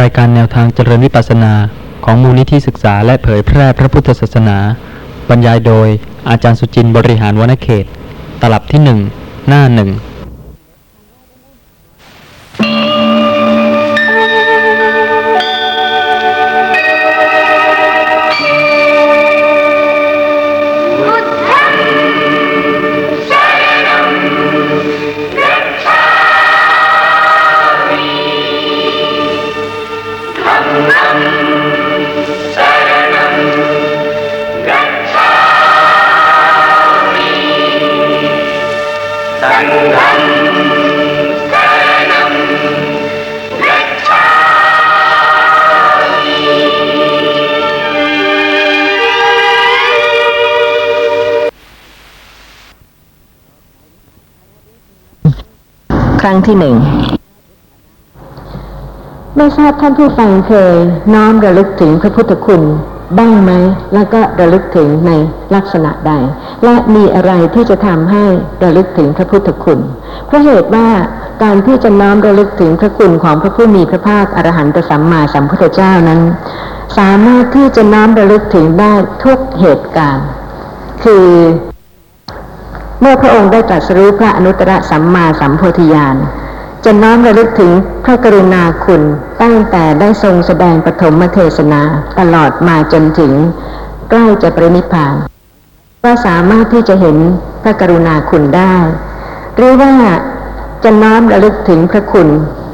รายการแนวทางเจริญวิปัสสนาของมูลนิธิศึกษาและเผยแพร่พระพุทธศาสนา บรรยายโดยอาจารย์สุจินต์บริหารวณเขต ตลับที่หนึ่งหน้าหนึ่ง ที่หนึ่งไม่ทราบท่านผู้ฟังเคยน้อมระลึกถึงพระพุทธคุณบ้างไหม แล้วก็ระลึกถึงในลักษณะใด และมีอะไรที่จะทำให้ระลึกถึงพระพุทธคุณ เพราะเหตุว่าการที่จะน้อมระลึกถึงพระคุณของพระผู้มีพระภาคอรหันตสัมมาสัมพุทธเจ้านั้น สามารถที่จะน้อมระลึกถึงได้ทุกเหตุการณ์ คือ เมื่อพระองค์ได้ตรัสรู้พระอนุตตรสัมมาสัมโพธิญาณจะน้อมระลึกถึงพระกรุณาคุณตั้งแต่ได้ทรงแสดงปฐมเทศนาตลอดมาจนถึงใกล้จะปรินิพพานว่าสามารถที่จะเห็นพระกรุณาคุณได้ หรือว่าจะน้อมระลึกถึงพระคุณ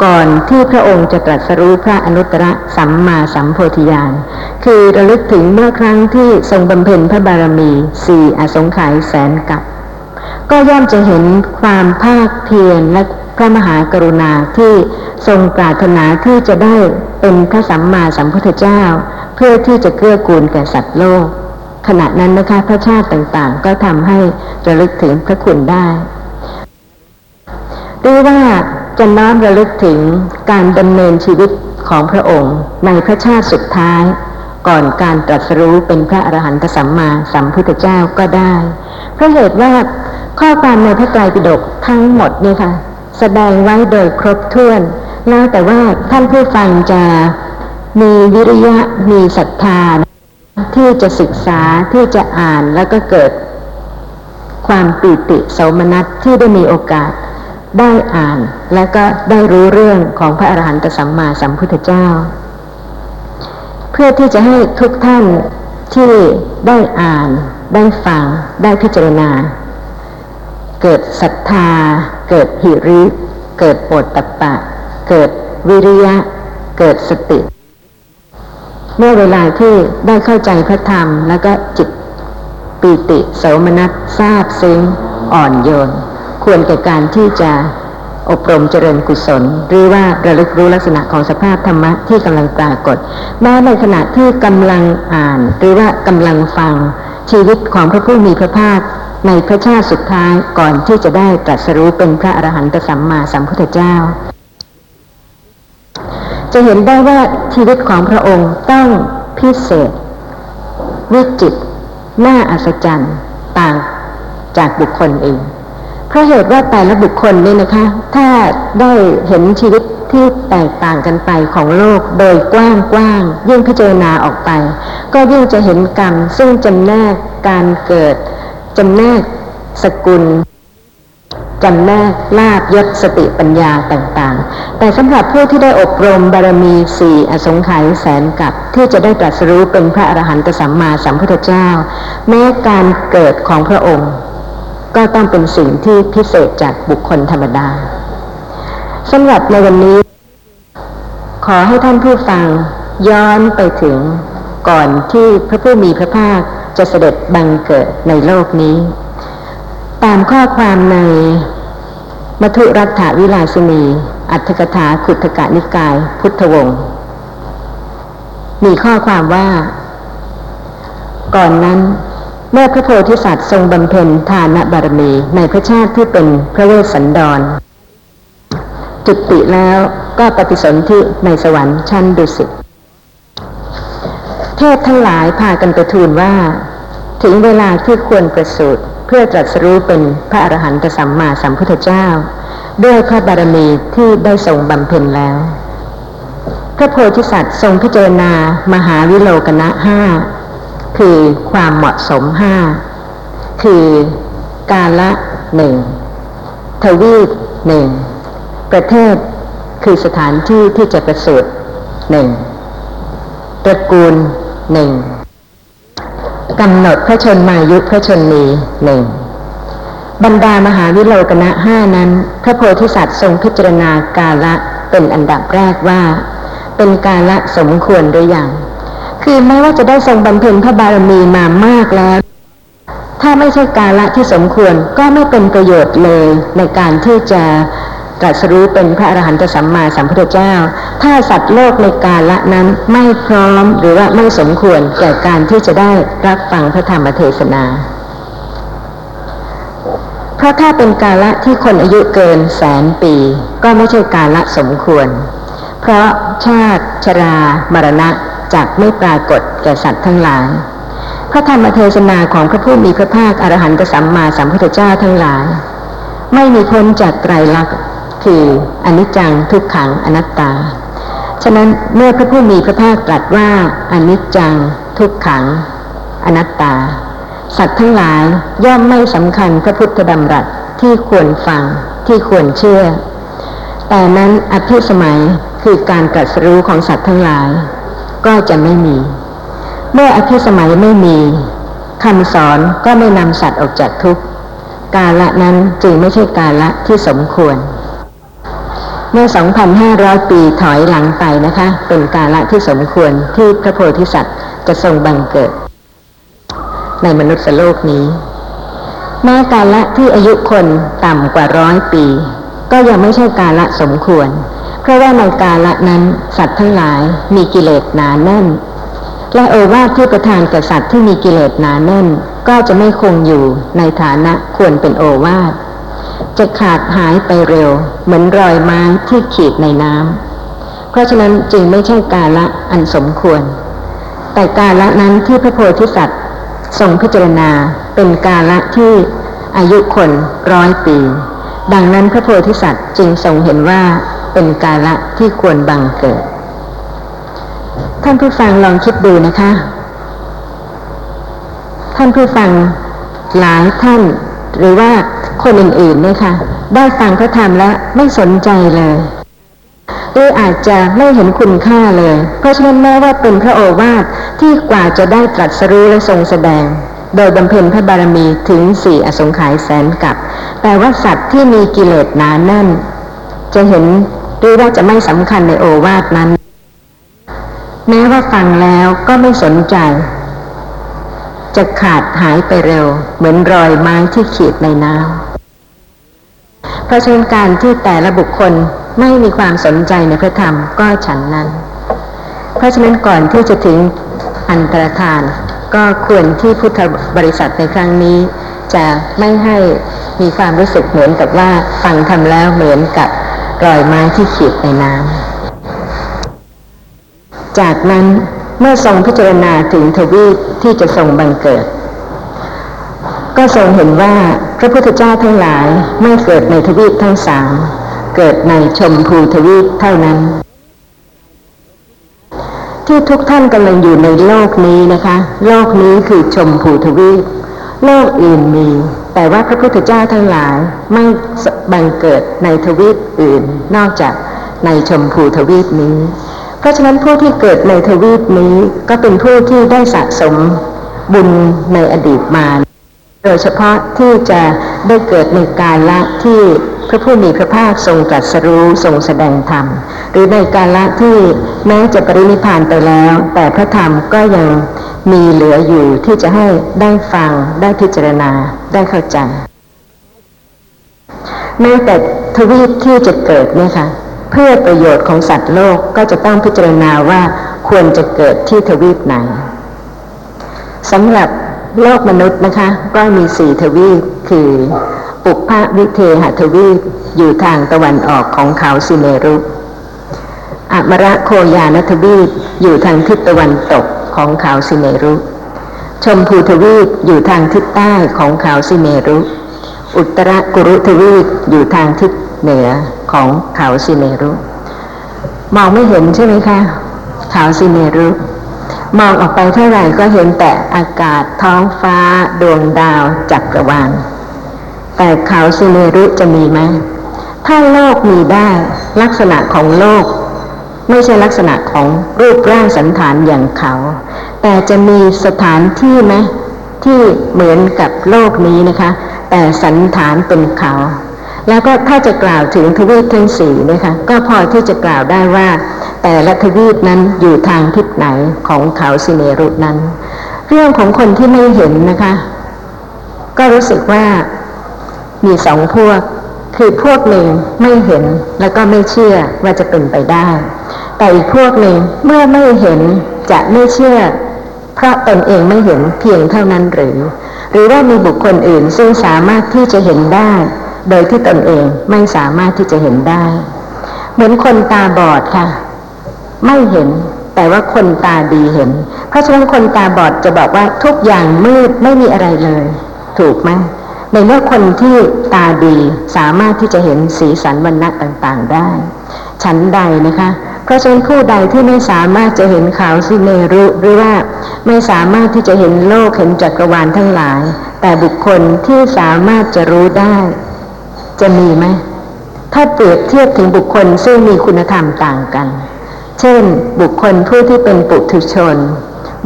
ก่อนที่พระองค์จะตรัสรู้พระอนุตตรสัมมาสัมโพธิญาณ คือระลึกถึงเมื่อครั้งที่ทรงบำเพ็ญพระบารมีสี่อสงไขยแสนกับ ก็ย่อมจะเห็นความภาคเพียรและพระมหากรุณาที่ทรงปรารถนาที่จะได้เป็นพระสัมมาสัมพุทธเจ้า เพื่อที่จะเกื้อกูลแก่สัตว์โลก ขณะนั้นนะคะพระชาติต่างๆ ก็ทำให้ระลึกถึงพระคุณได้หรือว่าจะน้อมระลึกถึงการดำเนินชีวิตของพระองค์ในพระชาติสุดท้าย ก่อนการตรัสรู้เป็นพระอรหันตสัมมาสัมพุทธเจ้าก็ได้เพราะเหตุว่า ข้อความในพระไตรปิฎกทั้งหมดเนี่ยค่ะ แสดงไว้โดยครบถ้วน แล้วแต่ว่าท่านผู้ฟังจะมีวิริยะมีศรัทธา ที่จะศึกษาที่จะอ่านแล้วก็เกิด ความปีติสมนัสที่ได้มีโอกาสได้อ่านและก็ได้รู้เรื่องของพระอรหันตสัมมาสัมพุทธเจ้า เพื่อที่จะให้ทุกท่านที่ได้อ่าน ได้ฟัง ได้พิจารณา เกิดศรัทธา เกิดหิริ เกิดโอตตะปะ เกิดวิริยะ เกิดสติ เมื่อเวลาที่ได้เข้าใจพระธรรม แล้วก็จิตปีติโสมนัสทราบซึ้งอ่อนโยน ควรแก่การที่จะอบรมเจริญกุศล หรือว่าระลึกรู้ลักษณะของสภาพธรรมะที่กำลังปรากฏแม้ในขณะที่กำลังอ่าน หรือว่ากำลังฟังชีวิตของพระผู้มีพระภาค ในพระชาติสุดท้ายก่อนที่จะได้ตรัสรู้เป็นพระอรหันตสัมมาสัมพุทธเจ้า จะเห็นได้ว่าชีวิตของพระองค์ต้องพิเศษ วิจิตรน่าอัศจรรย์ต่างจากบุคคลเองเพราะเหตุว่าแต่ละบุคคลเนี่ยนะคะ ถ้าได้เห็นชีวิตที่แตกต่างกันไปของโลกโดยกว้างกว้างยิ่งพิจารณาออกไป ก็ยิ่งจะเห็นกรรมซึ่งจำแนกการเกิด จำแนกสกุลจำแนกลาบยศสติปัญญาต่างๆ แต่สำหรับผู้ที่ได้อบรมบารมีสี่อสงไขยแสนกับ ที่จะได้ตรัสรู้เป็นพระอรหันตสัมมาสัมพุทธเจ้า แม้การเกิดของพระองค์ ก็ต้องเป็นสิ่งที่พิเศษจากบุคคลธรรมดาสำหรับในวันนี้ ขอให้ท่านผู้ฟังย้อนไปถึงก่อนที่พระผู้มีพระภาค จะเสด็จบังเกิดในโลกนี้ ตามข้อความในมัทุรัฐวิลาสินี อัตถกถาขุทกะนิกาย พุทธวงศ์มีข้อความว่า ก่อนนั้น เมื่อพระโพธิสัตว์ทรงบำเพ็ญทานบารมีในพระชาติที่เป็นพระเวสสันดร จุติแล้วก็ปฏิสนธิในสวรรค์ชั้นดุสิตเทพทั้งหลายพากันไปทูลว่า ถึงเวลาที่ควรประสูติเพื่อตรัสรู้เป็นพระอรหันตสัมมาสัมพุทธเจ้า ด้วยพระบารมีที่ได้ทรงบำเพ็ญแล้ว พระโพธิสัตว์ทรงพิจารณามหาวิโลกนะห้าคือความเหมาะสมห้าคือกาละหนึ่งทวีปหนึ่งประเทศคือสถานที่ที่จะประสูติหนึ่งตระกูลหนึ่ง กำหนดพระชนมายุพระชนนีหนึ่งบรรดามหาวิโลกนะห้านั้น พระโพธิสัตว์ทรงพิจารณากาละเป็นอันดับแรกว่า เป็นกาละสมควรหรือยัง คือแม้ว่าจะได้ทรงบำเพ็ญพระบารมีมามากแล้ว ถ้าไม่ใช่กาละที่สมควรก็ไม่เป็นประโยชน์เลยในการที่จะ ตรัสรู้เป็นพระอรหันตสัมมาสัมพุทธเจ้า ถ้าสัตว์โลกในกาละนั้นไม่พร้อมหรือว่าไม่สมควรแก่การที่จะได้รับฟังพระธรรมเทศนา เพราะถ้าเป็นกาละที่คนอายุเกินแสนปี ก็ไม่ใช่กาละสมควร เพราะชาติชรามรณะจักไม่ปรากฏแก่สัตว์ทั้งหลาย พระธรรมเทศนาของพระผู้มีพระภาคอรหันตสัมมาสัมพุทธเจ้าทั้งหลาย ไม่มีพ้นจากไตรลักษณ์ คืออนิจจังทุกขังอนัตตา ฉะนั้นเมื่อพระผู้มีพระภาคตรัสว่าอนิจจัง ทุกขัง อนัตตา สัตว์ทั้งหลายย่อมไม่สำคัญพระพุทธดำรัสที่ควรฟังที่ควรเชื่อ แต่นั้นอภิสมัยคือการตรัสรู้ของสัตว์ทั้งหลาย ก็จะไม่มี เมื่ออภิสมัยไม่มีคำสอนก็ไม่นำสัตว์ออกจากทุกข์กาละนั้นจึงไม่ใช่กาละที่สมควร เมื่อ 2,500 ปีถอยหลังไปนะคะ เป็นกาละที่สมควรที่พระโพธิสัตว์จะทรงบังเกิด ในมนุษย์โลกนี้ แม้กาละที่อายุคนต่ำกว่าร้อยปี ก็ยังไม่ใช่กาละสมควร เพราะว่าในกาละนั้นสัตว์ทั้งหลายมีกิเลสหนาแน่น และโอวาทที่ประทานแก่สัตว์ที่มีกิเลสหนาแน่น ก็จะไม่คงอยู่ในฐานะควรเป็นโอวาท จะขาดหายไปเร็ว เหมือนรอยไม้ที่ขีดในน้ำเพราะฉะนั้นจึงไม่ใช่กาละอันสมควร แต่กาละนั้นที่พระโพธิสัตว์ทรงพิจารณาเป็นกาละที่อายุคนร้อยปี ดังนั้นพระโพธิสัตว์จึงทรงเห็นว่าเป็นกาละที่ควรบังเกิด ท่านผู้ฟังลองคิดดูนะคะ ท่านผู้ฟังหลายท่านหรือว่า คนอื่นๆเนี่ยค่ะ ได้ฟังพระธรรมแล้วไม่สนใจเลยหรืออาจจะไม่เห็นคุณค่าเลย เพราะฉะนั้นแม้ว่าเป็นพระโอวาทที่กว่าจะได้ตรัสรู้และทรงแสดง โดยบำเพ็ญพระบารมีถึงสี่อสงไขยแสนกับ แต่ว่าสัตว์ที่มีกิเลสหนาแน่น จะเห็นหรือว่าจะไม่สำคัญในโอวาทนั้น แม้ว่าฟังแล้วก็ไม่สนใจ จะขาดหายไปเร็ว เหมือนรอยไม้ที่ขีดในน้ำเพราะฉะนั้นการที่แต่ละบุคคลไม่มีความสนใจในพระธรรมก็ฉันนั้น เพราะฉะนั้นก่อนที่จะถึงอันตรธาน ก็ควรที่พุทธบริษัทในครั้งนี้ จะไม่ให้มีความรู้สึกเหมือนกับว่าฟังทำแล้วเหมือนกับรอยไม้ที่ขีดในน้ำจากนั้น เมื่อทรงพิจารณาถึงทวีปที่จะทรงบังเกิด ก็ทรงเห็นว่าพระพุทธเจ้าทั้งหลายไม่เกิดในทวีปทั้งสามเกิดในชมพูทวีปเท่านั้น ที่ทุกท่านกำลังอยู่ในโลกนี้นะคะ โลกนี้คือชมพูทวีป โลกอื่นมี แต่ว่าพระพุทธเจ้าทั้งหลายไม่บังเกิดในทวีปอื่น นอกจากในชมพูทวีปนี้ เพราะฉะนั้นผู้ที่เกิดในทวีปนี้ก็เป็นผู้ที่ได้สะสมบุญในอดีตมา โดยเฉพาะที่จะได้เกิดในกาละที่พระผู้มีพระภาคทรงตรัสรู้ทรงแสดงธรรม หรือในกาละที่แม้จะปรินิพพานไปแล้ว แต่พระธรรมก็ยังมีเหลืออยู่ที่จะให้ได้ฟังได้พิจารณาได้เข้าใจแม้แต่ทวีปที่จะเกิดเนี่ยค่ะ เพื่อประโยชน์ของสัตว์โลกก็จะต้องพิจารณาว่าควรจะเกิดที่ทวีปไหนสำหรับโลกมนุษย์นะคะ ก็มีสี่ทวีปคือปุพพวิเทหทวีปอยู่ทางตะวันออกของเขาสิเนรุอมระโคยานทวีปอยู่ทางทิศตะวันตกของเขาสิเนรุ ชมพูทวีปอยู่ทางทิศใต้ของเขาสิเนรุ อุตรกุรุทวีปอยู่ทางทิศเหนือ ของเขาสิเนรุ มองไม่เห็นใช่ไหมคะ เขาวสิเนรุ มองออกไปเท่าไหร่ก็เห็นแต่อากาศท้องฟ้า ดวงดาวจักรวาลแต่เขาวสิเนรุจะมีไหมถ้าโลกมีได้ลักษณะของโลก ไม่ใช่ลักษณะของรูปร่างสันฐานอย่างเขา แต่จะมีสถานที่ไหมที่เหมือนกับโลกนี้นะคะ แต่สันฐานเป็นเขา แล้วก็ถ้าจะกล่าวถึงทวีปทั้งสี่นะคะก็พอที่จะกล่าวได้ว่า แต่ละทวีปนั้นอยู่ทางทิศไหนของเขาสิเนรุนั้น เรื่องของคนที่ไม่เห็นนะคะ ก็รู้สึกว่ามีสองพวก คือพวกหนึ่งไม่เห็นแล้วก็ไม่เชื่อว่าจะเป็นไปได้ แต่อีกพวกหนึ่งเมื่อไม่เห็นจะไม่เชื่อ เพราะตนเองไม่เห็นเพียงเท่านั้นหรือ หรือว่ามีบุคคลอื่นซึ่งสามารถที่จะเห็นได้ โดยที่ตนเองไม่สามารถที่จะเห็นได้ เหมือนคนตาบอดค่ะ ไม่เห็นแต่ว่าคนตาดีเห็น เพราะฉะนั้นคนตาบอดจะบอกว่าทุกอย่างมืดไม่มีอะไรเลย ถูกไหมในเมื่อคนที่ตาดีสามารถที่จะเห็นสีสันวรรณะต่างๆได้ฉันใดนะคะ เพราะฉะนั้นผู้ใดที่ไม่สามารถจะเห็นขาวสิเนรุหรือว่าไม่สามารถที่จะเห็นโลกเห็นจักรวาลทั้งหลาย แต่บุคคลที่สามารถจะรู้ได้ จะมีไหมถ้าเปรียบเทียบถึงบุคคลซึ่งมีคุณธรรมต่างกัน เช่น บุคคลผู้ที่เป็นปุถุชน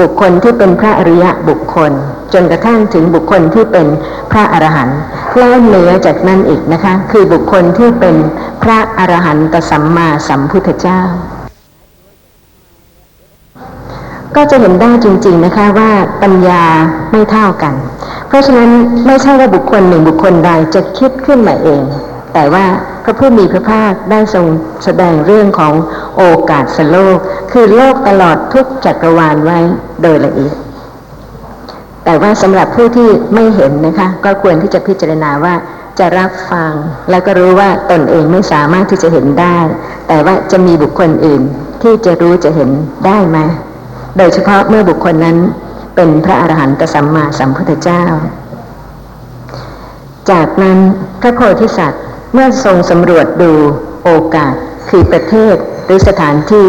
บุคคลที่เป็นพระอริยะบุคคล จนกระทั่งถึงบุคคลที่เป็นพระอรหันต์แล้วเหนือจากนั้นอีกนะคะ คือบุคคลที่เป็นพระอรหันตสัมมาสัมพุทธเจ้า ก็จะเห็นได้จริง ๆนะคะว่าปัญญาไม่เท่ากัน เพราะฉะนั้นไม่ใช่ว่าบุคคลหนึ่งบุคคลใดจะคิดขึ้นมาเอง แต่ว่าพระผู้มีพระภาคได้ทรงแสดงเรื่องของโอกาสสโลก คือโลกตลอดทุกจักรวาลไว้โดยละเอียด แต่ว่าสำหรับผู้ที่ไม่เห็นนะคะ ก็ควรที่จะพิจารณาว่าจะรับฟังแล้วก็รู้ว่าตนเองไม่สามารถที่จะเห็นได้ แต่ว่าจะมีบุคคลอื่นที่จะรู้จะเห็นได้ไหม โดยเฉพาะเมื่อบุคคลนั้นเป็นพระอรหันตสัมมาสัมพุทธเจ้า จากนั้นพระโพธิสัตว์เมื่อทรงสำรวจดูโอกาสคือประเทศหรือสถานที่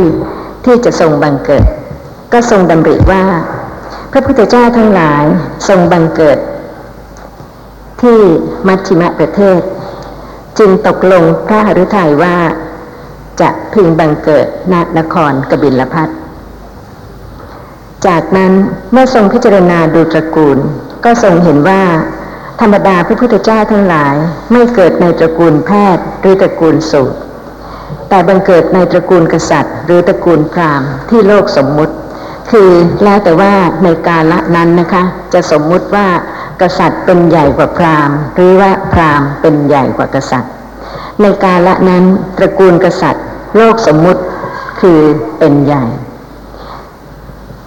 ที่จะทรงบังเกิด ก็ทรงดำริว่า พระพุทธเจ้าทั้งหลายทรงบังเกิด ที่มัชชิมะประเทศ จึงตกลงพระหฤทัยว่า จะพึงบังเกิดณนครกบิลพัท จากนั้นเมื่อทรงพิจารณาดูตระกูล ก็ทรงเห็นว่า ธรรมดาพระพุทธเจ้าทั้งหลายไม่เกิดในตระกูลแพทย์หรือตระกูลสูตร แต่บังเกิดในตระกูลกษัตริย์ หรือตระกูลพราหมณ์ที่โลกสมมุติ คือแล้วแต่ว่าในกาละนั้นนะคะ จะสมมุติว่ากษัตริย์เป็นใหญ่กว่าพราหมณ์ หรือว่าพราหมณ์เป็นใหญ่กว่ากษัตริย์ ในกาละนั้นตระกูลกษัตริย์ โลกสมมุติคือเป็นใหญ่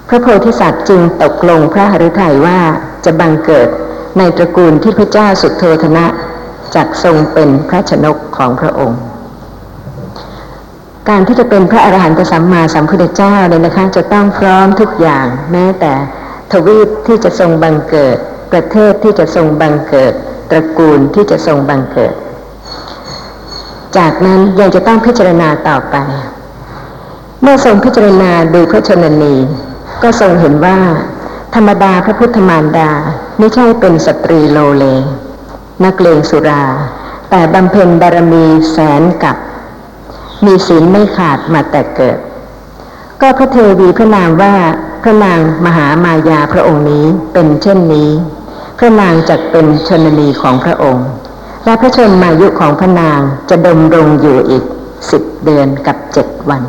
พระโพธิสัตว์จึงตกลงพระหฤทัยว่าจะบังเกิดในตระกูลที่พระเจ้าสุโธธนะจักทรงเป็นพระชนกของพระองค์ การที่จะเป็นพระอรหันตสัมมาสัมพุทธเจ้าเนี่ยนะคะจะต้องพร้อมทุกอย่างแม้แต่ทวีปที่จะทรงบังเกิด ประเทศที่จะทรงบังเกิด ตระกูลที่จะทรงบังเกิด จากนั้นยังจะต้องพิจารณาต่อไป เมื่อทรงพิจารณาดูพระชนนี ก็ทรงเห็นว่า ธรรมดาพระพุทธมารดาไม่ใช่เป็นสตรีโลเล นักเลงสุรา แต่บำเพ็ญบารมีแสนกับ มีศีลไม่ขาดมาแต่เกิด ก็พระเทวีพระนามว่าพระนางมหามายาพระองค์นี้เป็นเช่นนี้ พระนางจักเป็นชนนีของพระองค์ และพระชนมายุของพระนางจะดำรงอยู่อีกสิบเดือนกับเจ็ดวัน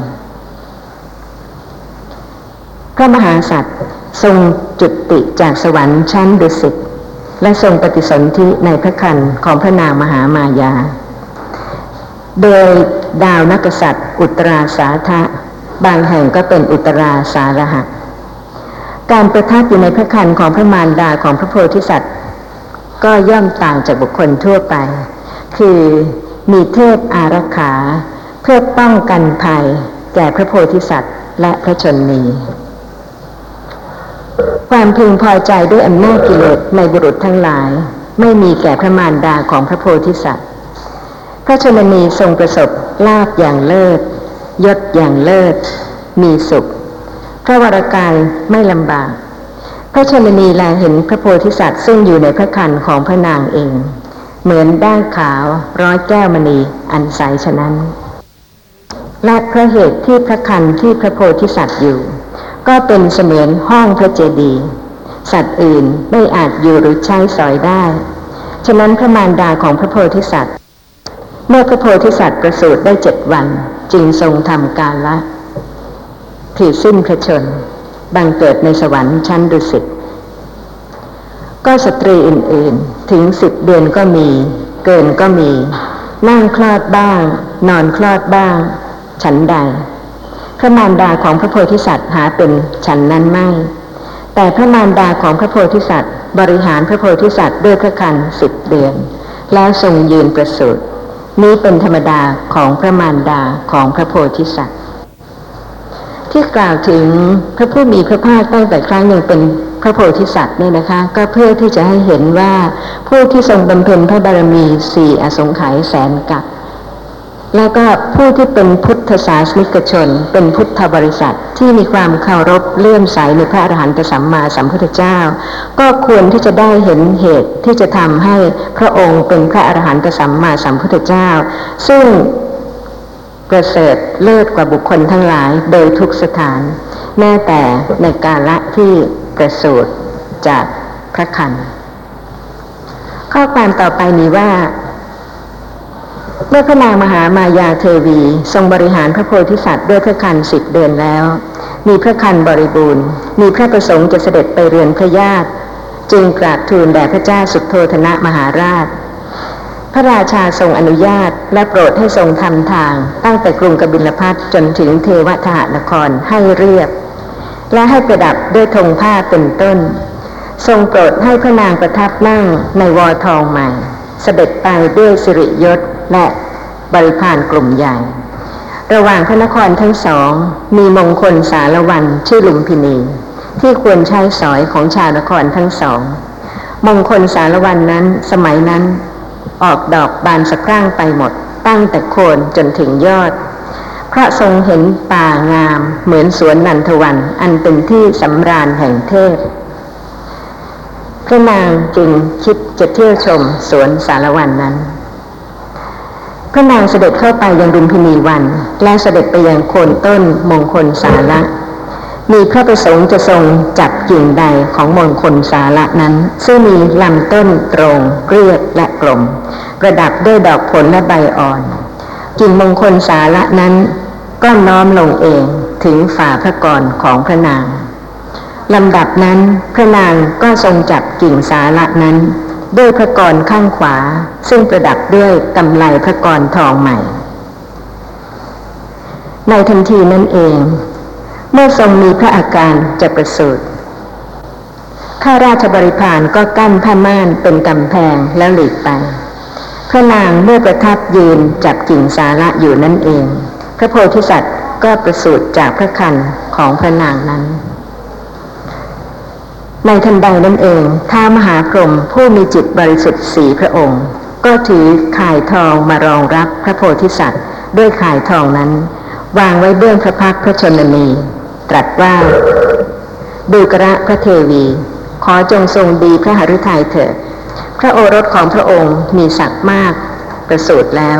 พระมหาสัตว์ทรงจุติจากสวรรค์ชั้นดุสิตและทรงปฏิสนธิในพระคันของพระนางมหามายา โดยดาวนักษัตริย์ อุตราสาทะ บางแห่งก็เป็นอุตราสาระหะ การประทับอยู่ในพระคันของพระมารดาของพระโพธิสัตว์ ก็ย่อมต่างจากบุคคลทั่วไป คือมีเทพอารักขา เพื่อป้องกันภัย แก่พระโพธิสัตว์ และพระชนนี ความพึงพอใจด้วยอำนาจกิเลสในบุรุษทั้งหลาย ไม่มีแก่พระมารดาของพระโพธิสัตว์ พระชนนีทรงประสบลาภอย่างเลิศยศอย่างเลิศ มีสุข พระวรากายไม่ลำบาก พระชนนีแลเห็นพระโพธิสัตว์ซึ่งอยู่ในพระคันของพระนางเอง เหมือนด้านขาวร้อยแก้วมณีอันใสฉะนั้นและพระเหตุที่พระคันที่พระโพธิสัตว์อยู่ ก็เป็นเสมือนห้องพระเจดีย์สัตว์อื่นไม่อาจอยู่หรือใช้สอยได้ ฉะนั้นพระมารดาของพระโพธิสัตว์ เมื่อพระโพธิสัตว์ประสูติได้เจ็ดวัน จึงทรงทำการละถือสิ้นพระชน บังเกิดในสวรรค์ชั้นดุสิตก็สตรีอื่นๆ ถึงสิบเดือนก็มี เกินก็มี นั่งคลอดบ้าง นอนคลอดบ้าง ฉันใด พระมารดาของพระโพธิสัตว์หาเป็นฉันนั้นไม่ แต่พระมารดาของพระโพธิสัตว์ บริหารพระโพธิสัตว์ด้วยพระคันสิบเดือน แล้วทรงยืนประสูตินี้เป็นธรรมดาของพระมารดาของพระโพธิสัตว์ ที่กล่าวถึงพระผู้มีพระภาคตั้งแต่ครั้งยังเป็นพระโพธิสัตว์เนี่ยนะคะ ก็เพื่อที่จะให้เห็นว่าผู้ที่ทรงบำเพ็ญพระบารมีสี่อสงไขยแสนกับ แล้วก็ผู้ที่เป็นพุทธศาสนิกชน เป็นพุทธบริษัทที่มีความเคารพเลื่อมใสในพระอรหันตสัมมาสัมพุทธเจ้า ก็ควรที่จะได้เห็นเหตุที่จะทำให้พระองค์เป็นพระอรหันตสัมมาสัมพุทธเจ้า ซึ่งประเสริฐเลิศกว่าบุคคลทั้งหลายโดยทุกสถานแม้แต่ในกาละที่ประสูติจากพระคันข้อความต่อไปนี้ว่า เมื่อพระนางมหามายาเทวี ทรงบริหารพระโพธิสัตว์ด้วยพระคันสิบเดือนแล้ว มีพระคันบริบูรณ์ มีพระประสงค์จะเสด็จไปเรือนพระญาติ จึงกราบทูลแด่พระเจ้าสุโธธนะมหาราช พระราชาทรงอนุญาตและโปรดให้ทรงทำทาง ตั้งแต่กรุงกบิลพัทจนถึงเทวทหนครให้เรียบ และให้ประดับด้วยธงผ้าเป็นต้น ทรงโปรดให้พระนางประทับนั่งในวอทองใหม่ เสด็จไปด้วยสิริยศ และบริพารกลุ่มใหญ่ ระหว่างพระนครทั้งสอง มีมงคลสารวันชื่อลุมพินี ที่ควรใช้สอยของชาวนครทั้งสอง มงคลสารวันนั้นสมัยนั้น ออกดอกบานสะพรั่งไปหมด ตั้งแต่โคนจนถึงยอด พระทรงเห็นป่างามเหมือนสวนนันทวัน อันเป็นที่สำราญแห่งเทพพระนางจึงคิดจะเที่ยวชมสวนสารวันนั้น พระนางเสด็จเข้าไปยังรุมพินีวัน และเสด็จไปยังโคนต้นมงคลสาระมีพระประสงค์จะทรงจับกิ่งใดของมงคลสาระนั้น ซึ่งมีลำต้นตรงเรียบและกลม ประดับด้วยดอกผลและใบอ่อน กิ่งมงคลสาระนั้น ก็น้อมลงเองถึงฝ่าพระกรของพระนางลำดับนั้นพระนางก็ทรงจับกิ่งสาระนั้น ด้วยพระกรข้างขวา ซึ่งประดับด้วยกำไลพระกรทองใหม่ ในทันทีนั่นเอง เมื่อทรงมีพระอาการจะประสูติข้าราชบริพารก็กั้นผ้าม่านเป็นกำแพงแล้วหลีกไป พระนางเมื่อประทับยืนจับกิ่งสาระอยู่นั่นเอง พระโพธิสัตว์ก็ประสูติจากพระคันของพระนางนั้น ในทันใดนั่นเองท้ามหาพรหมผู้มีจิตบริสุทธิ์สีพระองค์ ก็ถือข่ายทองมารองรับพระโพธิสัตว์ ด้วยข่ายทองนั้น วางไว้เบื้องพระพักพระชนนีตรัสว่าดูกระพระเทวี ขอจงทรงดีพระหฤทัยเถิดพระโอรสของพระองค์มีศักดิ์มากประสูติแล้ว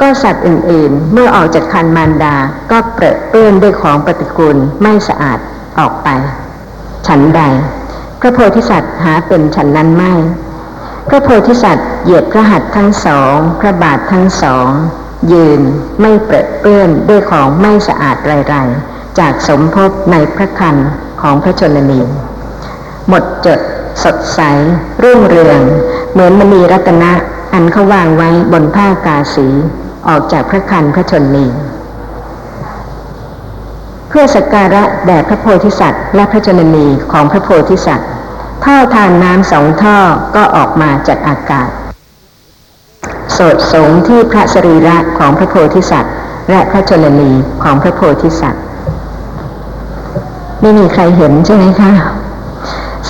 ก็สัตว์อื่นๆ เมื่อออกจากคันมารดาก็เปรอะเปื้อนด้วยของปฏิกูลไม่สะอาด ออกไป ฉันใด พระโพธิสัตว์หาเป็นฉันนั้นไม่ พระโพธิสัตว์เหยียดพระหัตถ์ทั้งสองพระบาททั้งสอง ยืนไม่เปรอะเปื้อนด้วยของไม่สะอาดไรๆจากสมภพในพระคันของพระชนนีหมดจดสดใส รุ่งเรือง เหมือนมณีรัตนะ อันเขาวางไว้บนผ้ากาสี ออกจากพระคันพระชนนี พื่อสักการะแด่พระโพธิสัตว์ และพระชนนีของพระโพธิสัตว์ท่อทานน้ำสองท่อก็ออกมาจากอากาศ โสดสงที่พระสรีระของพระโพธิสัตว์ และพระชนนีของพระโพธิสัตว์ ไม่มีใครเห็นใช่ไหมคะ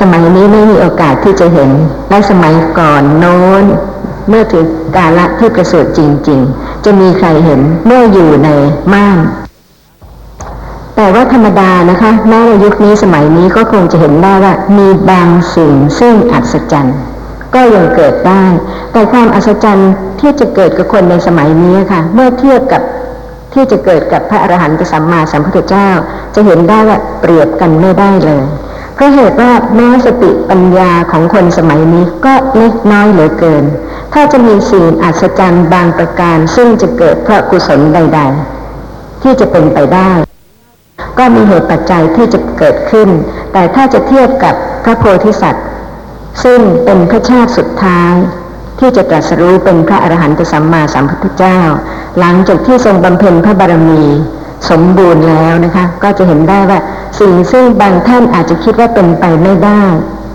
สมัยนี้ไม่มีโอกาสที่จะเห็น และสมัยก่อนโน้น เมื่อถึงกาละที่ประเสริฐจริง ๆ จะมีใครเห็นเมื่ออยู่ในม่าน แต่ว่าธรรมดานะคะแม้ในยุคนี้สมัยนี้ก็คงจะเห็นได้ว่ามีบางสิ่งซึ่งอัศจรรย์ก็ยังเกิดได้ แต่ความอัศจรรย์ที่จะเกิดกับคนในสมัยนี้ค่ะ เมื่อเทียบกับที่จะเกิดกับพระอรหันตสัมมาสัมพุทธเจ้า จะเห็นได้ว่าเปรียบกันไม่ได้เลยเพราะเหตุว่าแม้สติปัญญาของคนสมัยนี้ก็เล็กน้อยเหลือเกิน ถ้าจะมีสิ่งอัศจรรย์บางประการซึ่งจะเกิดเพราะกุศลใด ๆ ที่จะเป็นไปได้ ก็มีเหตุปัจจัยที่จะเกิดขึ้น แต่ถ้าจะเทียบกับพระโพธิสัตว์ ซึ่งเป็นพระชาติสุดท้าย ที่จะตรัสรู้เป็นพระอรหันตสัมมาสัมพุทธเจ้า หลังจากที่ทรงบำเพ็ญพระบารมีสมบูรณ์แล้วนะคะ ก็จะเห็นได้ว่าสิ่งซึ่งบางท่านอาจจะคิดว่าเป็นไปไม่ได้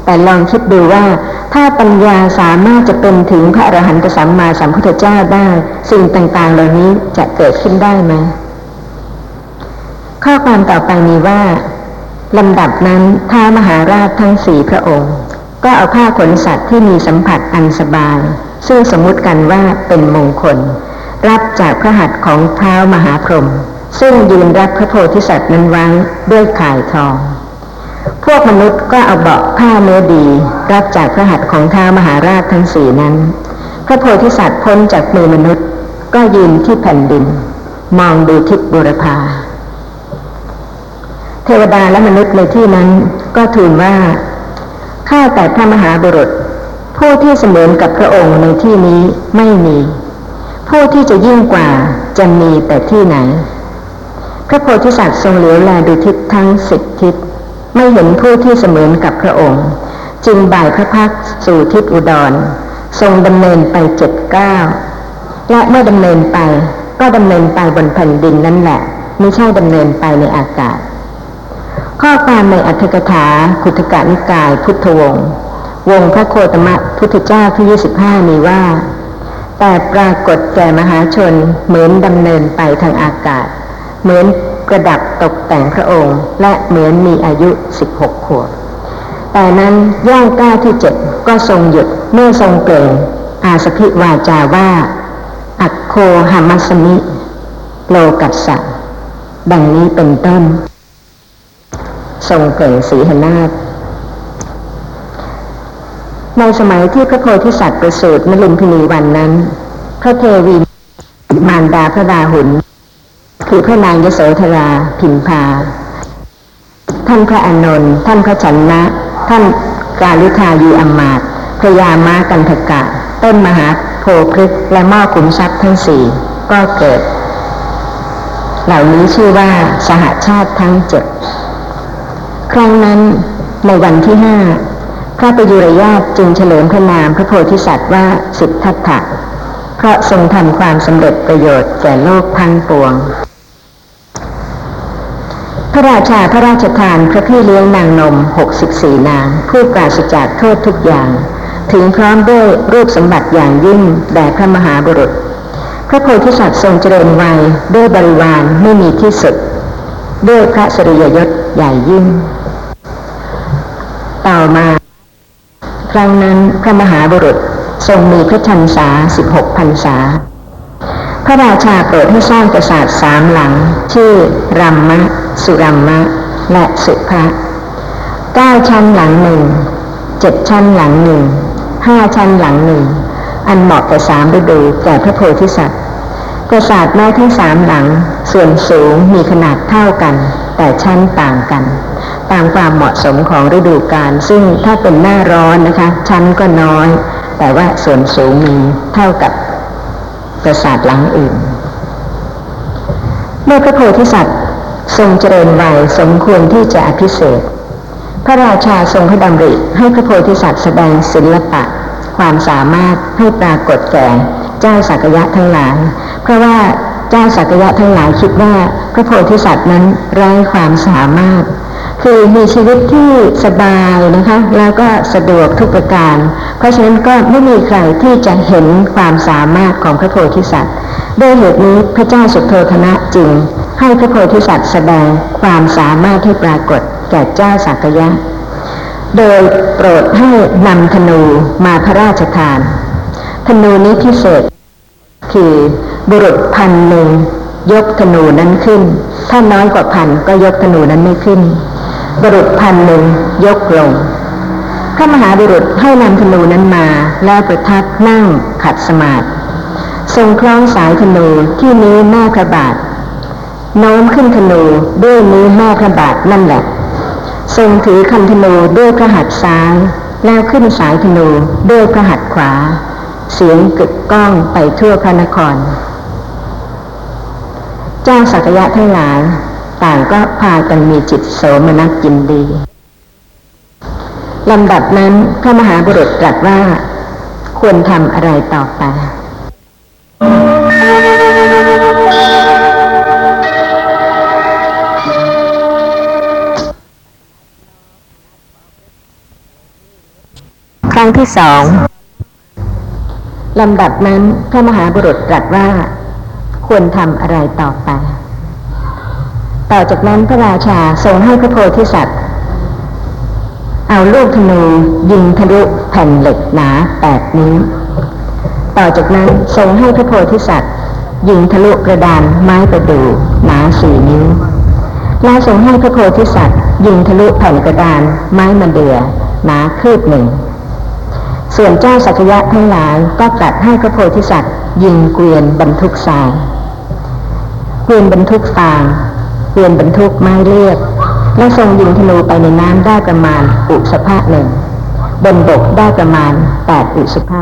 แต่ลองคิดดูว่า ถ้าปัญญาสามารถจะเป็นถึงพระอรหันตสัมมาสัมพุทธเจ้าได้ สิ่งต่างๆ เหล่านี้จะเกิดขึ้นได้ไหม ข้อความต่อไปมีว่าลำดับนั้นท้ามหาราชทั้งสี่พระองค์ ก็เอาผ้าขนสัตว์ที่มีสัมผัสอันสบาย ซึ่งสมมุติกันว่าเป็นมงคล รับจากพระหัตถ์ของเท้ามหาพรหมซึ่งยืนรับพระโพธิสัตว์นั้นไว้ด้วยข่ายทอง พวกมนุษย์ก็เอาเบาะผ้าเนื้อดี รับจากพระหัตถ์ของท้ามหาราชทั้งสี่นั้น พระโพธิสัตว์พ้นจากมือมนุษย์ ก็ยืนที่แผ่นดิน มองดูทิศบุรพา ทวดาและมนุษย์ในที่นั้น ก็ทูลว่า ข้าแต่พระมหาบุรุษ ผู้ที่เสมือนกับพระองค์ในที่นี้ไม่มี ผู้ที่จะยิ่งกว่าจะมีแต่ที่ไหน พระโพธิสัตว์ทรงเหลียวแลดูทิศทั้งสิบทิศ ไม่เห็นผู้ที่เสมือนกับพระองค์ จึงบ่ายพระพักสู่ทิศอุดร ทรงดำเนินไปเจ็ดเก้าและเมื่อดำเนินไปก็ดำเนินไปบนแผ่นดินนั่นแหละ ไม่ใช่ดำเนินไปในอากาศ ข้อความในอัตถกถาขุทกานิกาย พุทธวงศ์วงพระโคตมะพุทธเจ้าที่ 25 มีว่า แต่ปรากฏแก่มหาชนเหมือนดำเนินไปทางอากาศ เหมือนประดับตกแต่งพระองค์ และเหมือนมีอายุ 16 ขวบ แต่นั้นย่างก้าวที่เจ็ดก็ทรงหยุดเมื่อทรงเปล่งอาสพิวาจาว่า อักโคหามัสมิ โลกัสสะดังนี้เป็นต้น ทรงเปล่งสีหนาฏในสมัยที่พระโพธิสัตว์ประสูติมลุมพินีวันนั้น พระเทวีมารดาพระดาหุน คือพระนางยโสธราพิมพา ท่านพระอานนท์ท่านพระชันนะ ท่านกาลุทายีอมมาตพระยามากันทกะ ต้นมหาโพพฤกและม้อขุมทรัพย์ทั้งสี่ก็เกิด เหล่านี้ชื่อว่าสหชาติทั้งเจ็ด รั้งนั้น ในวันที่ห้าพระประยุรญาตจึงเฉลิมพระนามพระโพธิสัตว์ว่าสิทธัตถะเพราะทรงทำความสำเร็จประโยชน์แก่โลกทั้งปวง พระราชาพระราชทานพระพี่เลี้ยงนางนมหกสิบสี่นาง ผู้ปราศจากโทษทุกอย่าง ถึงพร้อมด้วยรูปสมบัติอย่างยิ่งแด่พระมหาบุรุษ พระโพธิสัตว์ทรงเจริญวัยด้วยบริวารไม่มีที่สุด ด้วยพระสริยยศใหญ่ยิ่ง ต่อมา ครั้งนั้นพระมหาบุรุษทรงมีพระชันษาสิบหกพรรษา พระราชาโปรดให้สร้างปราสาทสามหลัง ชื่อรัมมะ สุรัมมะ และสุภะเก้าชั้นหลังหนึ่งเจ็ดชั้นหลังหนึ่งห้าชั้นหลังหนึ่งอันเหมาะแก่สามฤดูแก่พระโพธิสัตว์ปราสาทไม้ทั้งสามหลัง ส่วนสูงมีขนาดเท่ากัน แต่ชั้นต่างกัน ตามความเหมาะสมของฤดูกาลซึ่งถ้าเป็นหน้าร้อนนะคะ ชั้นก็น้อย แต่ว่าส่วนสูงมีเท่ากับปราสาทหลังอื่น เมื่อพระโพธิสัตว์ทรงเจริญวัยสมควรที่จะอภิเษกพระราชาทรงพระดำริให้พระโพธิสัตว์แสดงศิลปะ ความสามารถให้ปรากฏแก่เจ้าสักยะทั้งหลาย เพราะว่าเจ้าสักยะทั้งหลายคิดว่า ระโพธิสัตว์นั้นไร้ความสามารถ คือมีชีวิตที่สบายนะคะ แล้วก็สะดวกทุกประการ เพราะฉะนั้นก็ไม่มีใครที่จะเห็นความสามารถของพระโพธิสัตว์ด้วยเหตุนี้พระเจ้าสุโธธนะจึงให้พระโพธิสัตว์แสดงความสามารถให้ปรากฏแก่เจ้าสักยะ โดยโปรดให้นำธนูมาพระราชทานธธนูนี้พิเศษคือบุรุษพันหนึ่ง ยกธนูนั้นขึ้น ถ้าน้อยกว่าพันก็ยกธนูนั้นไม่ขึ้น บุรุษพันหนึ่งยกลง พระมหาบุรุษให้นำธนูนั้นมาแล้วประทับนั่งขัดสมาธิทรงคล้องสายธนูที่นิ้วแม่พระบาทโน้มขึ้นธนูด้วยนิ้วแม่พระบาทนั่นแหละ ทรงถือคันธนูด้วยพระหัตถ์ซ้าย แล้วขึ้นสายธนูด้วยพระหัตถ์ขวา เสียงกึกก้องไปทั่วพระนคร จ้าสักยะทั้งหลาย ต่างก็พากันมีจิตโสมนัสยินดีลำดับนั้นพระมหาบุรุษตรัสว่า ควรทำอะไรต่อไปครั้งที่สองลำดับนั้นพระมหาบุรุษตรัสว่า ควรทำอะไรต่อไป ต่อจากนั้นพระราชาทรงให้พระโพธิสัตว์ เอาลูกธนูยิงทะลุแผ่นเหล็กหนาแปดนิ้ว ต่อจากนั้นทรงให้พระโพธิสัตว์ยิงทะลุกระดานไม้ประดู่หนาสี่นิ้ว แล้วทรงให้พระโพธิสัตว์ ยิงทะลุแผ่นกระดานไม้มะเดื่อหนาคืบหนึ่ง ส่วนเจ้าสักยะทั้งหลายก็ตรัสให้พระโพธิสัตว์ ยิงเกวียนบรรทุกทราย เวียนบรรทุกฟางเวียนบรรทุกไม้เลือดและทรงยิงธนูไปในน้ำได้ประมาณอุสภะหนึ่งบนบกได้ประมาณแปดอุสภะ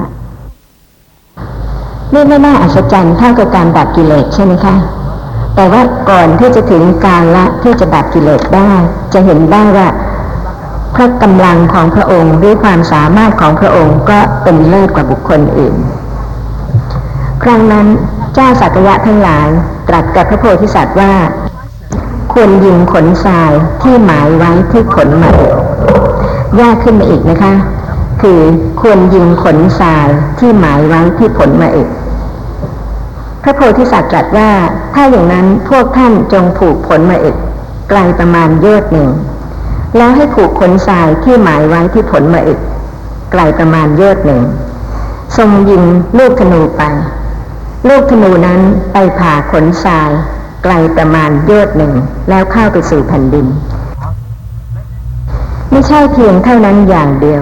นี่ไม่น่าอัศจรรย์เท่ากับการดับกิเลสใช่ไหมคะ แต่ว่าก่อนที่จะถึงการละที่จะดับกิเลสได้ จะเห็นได้ว่าพระกำลังของพระองค์หรือความสามารถของพระองค์ก็เป็นเลิศกว่าบุคคลอื่น ครั้งนั้นเจ้าสักยะทั้งหลายตรัสกับพระโพธิสัตว์ว่า ควรยิงขนทรายที่หมายไว้ที่ขนมาอีกยากขึ้นมาอีกนะคะ คือควรยิงขนทรายที่หมายไว้ที่ผลมาเอกพระโพธิสัตว์ตรัสว่าถ้าอย่างนั้นพวกท่านจงผูกผลมาเอกไกลประมาณยชน์หนึ่ง แล้วให้ผูกขนทรายที่หมายไว้ที่ผลมาเอกไกลประมาณยชน์หนึ่ง ทรงยิงลูกธนูไป ลูกธนูนั้นไปผ่าขนทราย ไกลประมาณโยชน์หนึ่งแล้วเข้าไปสู่แผ่นดิน ไม่ใช่เพียงเท่านั้นอย่างเดียว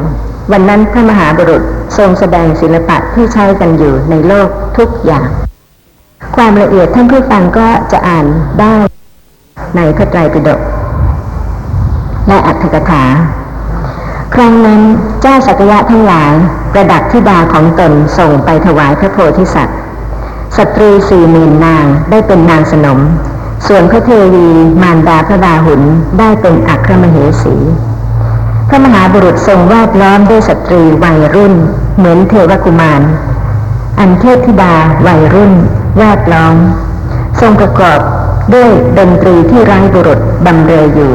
วันนั้นพระมหาบุรุษทรงแสดงศิลปะที่ใช้กันอยู่ในโลกทุกอย่าง ความละเอียดท่านผู้ฟังก็จะอ่านได้ในพระไตรปิฎกและอัตถกถา ครั้งนั้นเจ้าสักยะทั้งหลายประดับธิดาของตนส่งไปถวายพระโพธิสัตว์ สตรีสี่หมื่นนางได้เป็นนางสนม ส่วนพระเทวีมารดาพระดาหุนได้เป็นอัครมเหสี พระมหาบุรุษทรงแวดล้อมด้วยสตรีวัยรุ่น เหมือนเทวกุมาร อันเทพธิดาวัยรุ่น แวดล้อม ทรงประกอบด้วยดนตรีที่ไร้บุรุษบำเรออยู่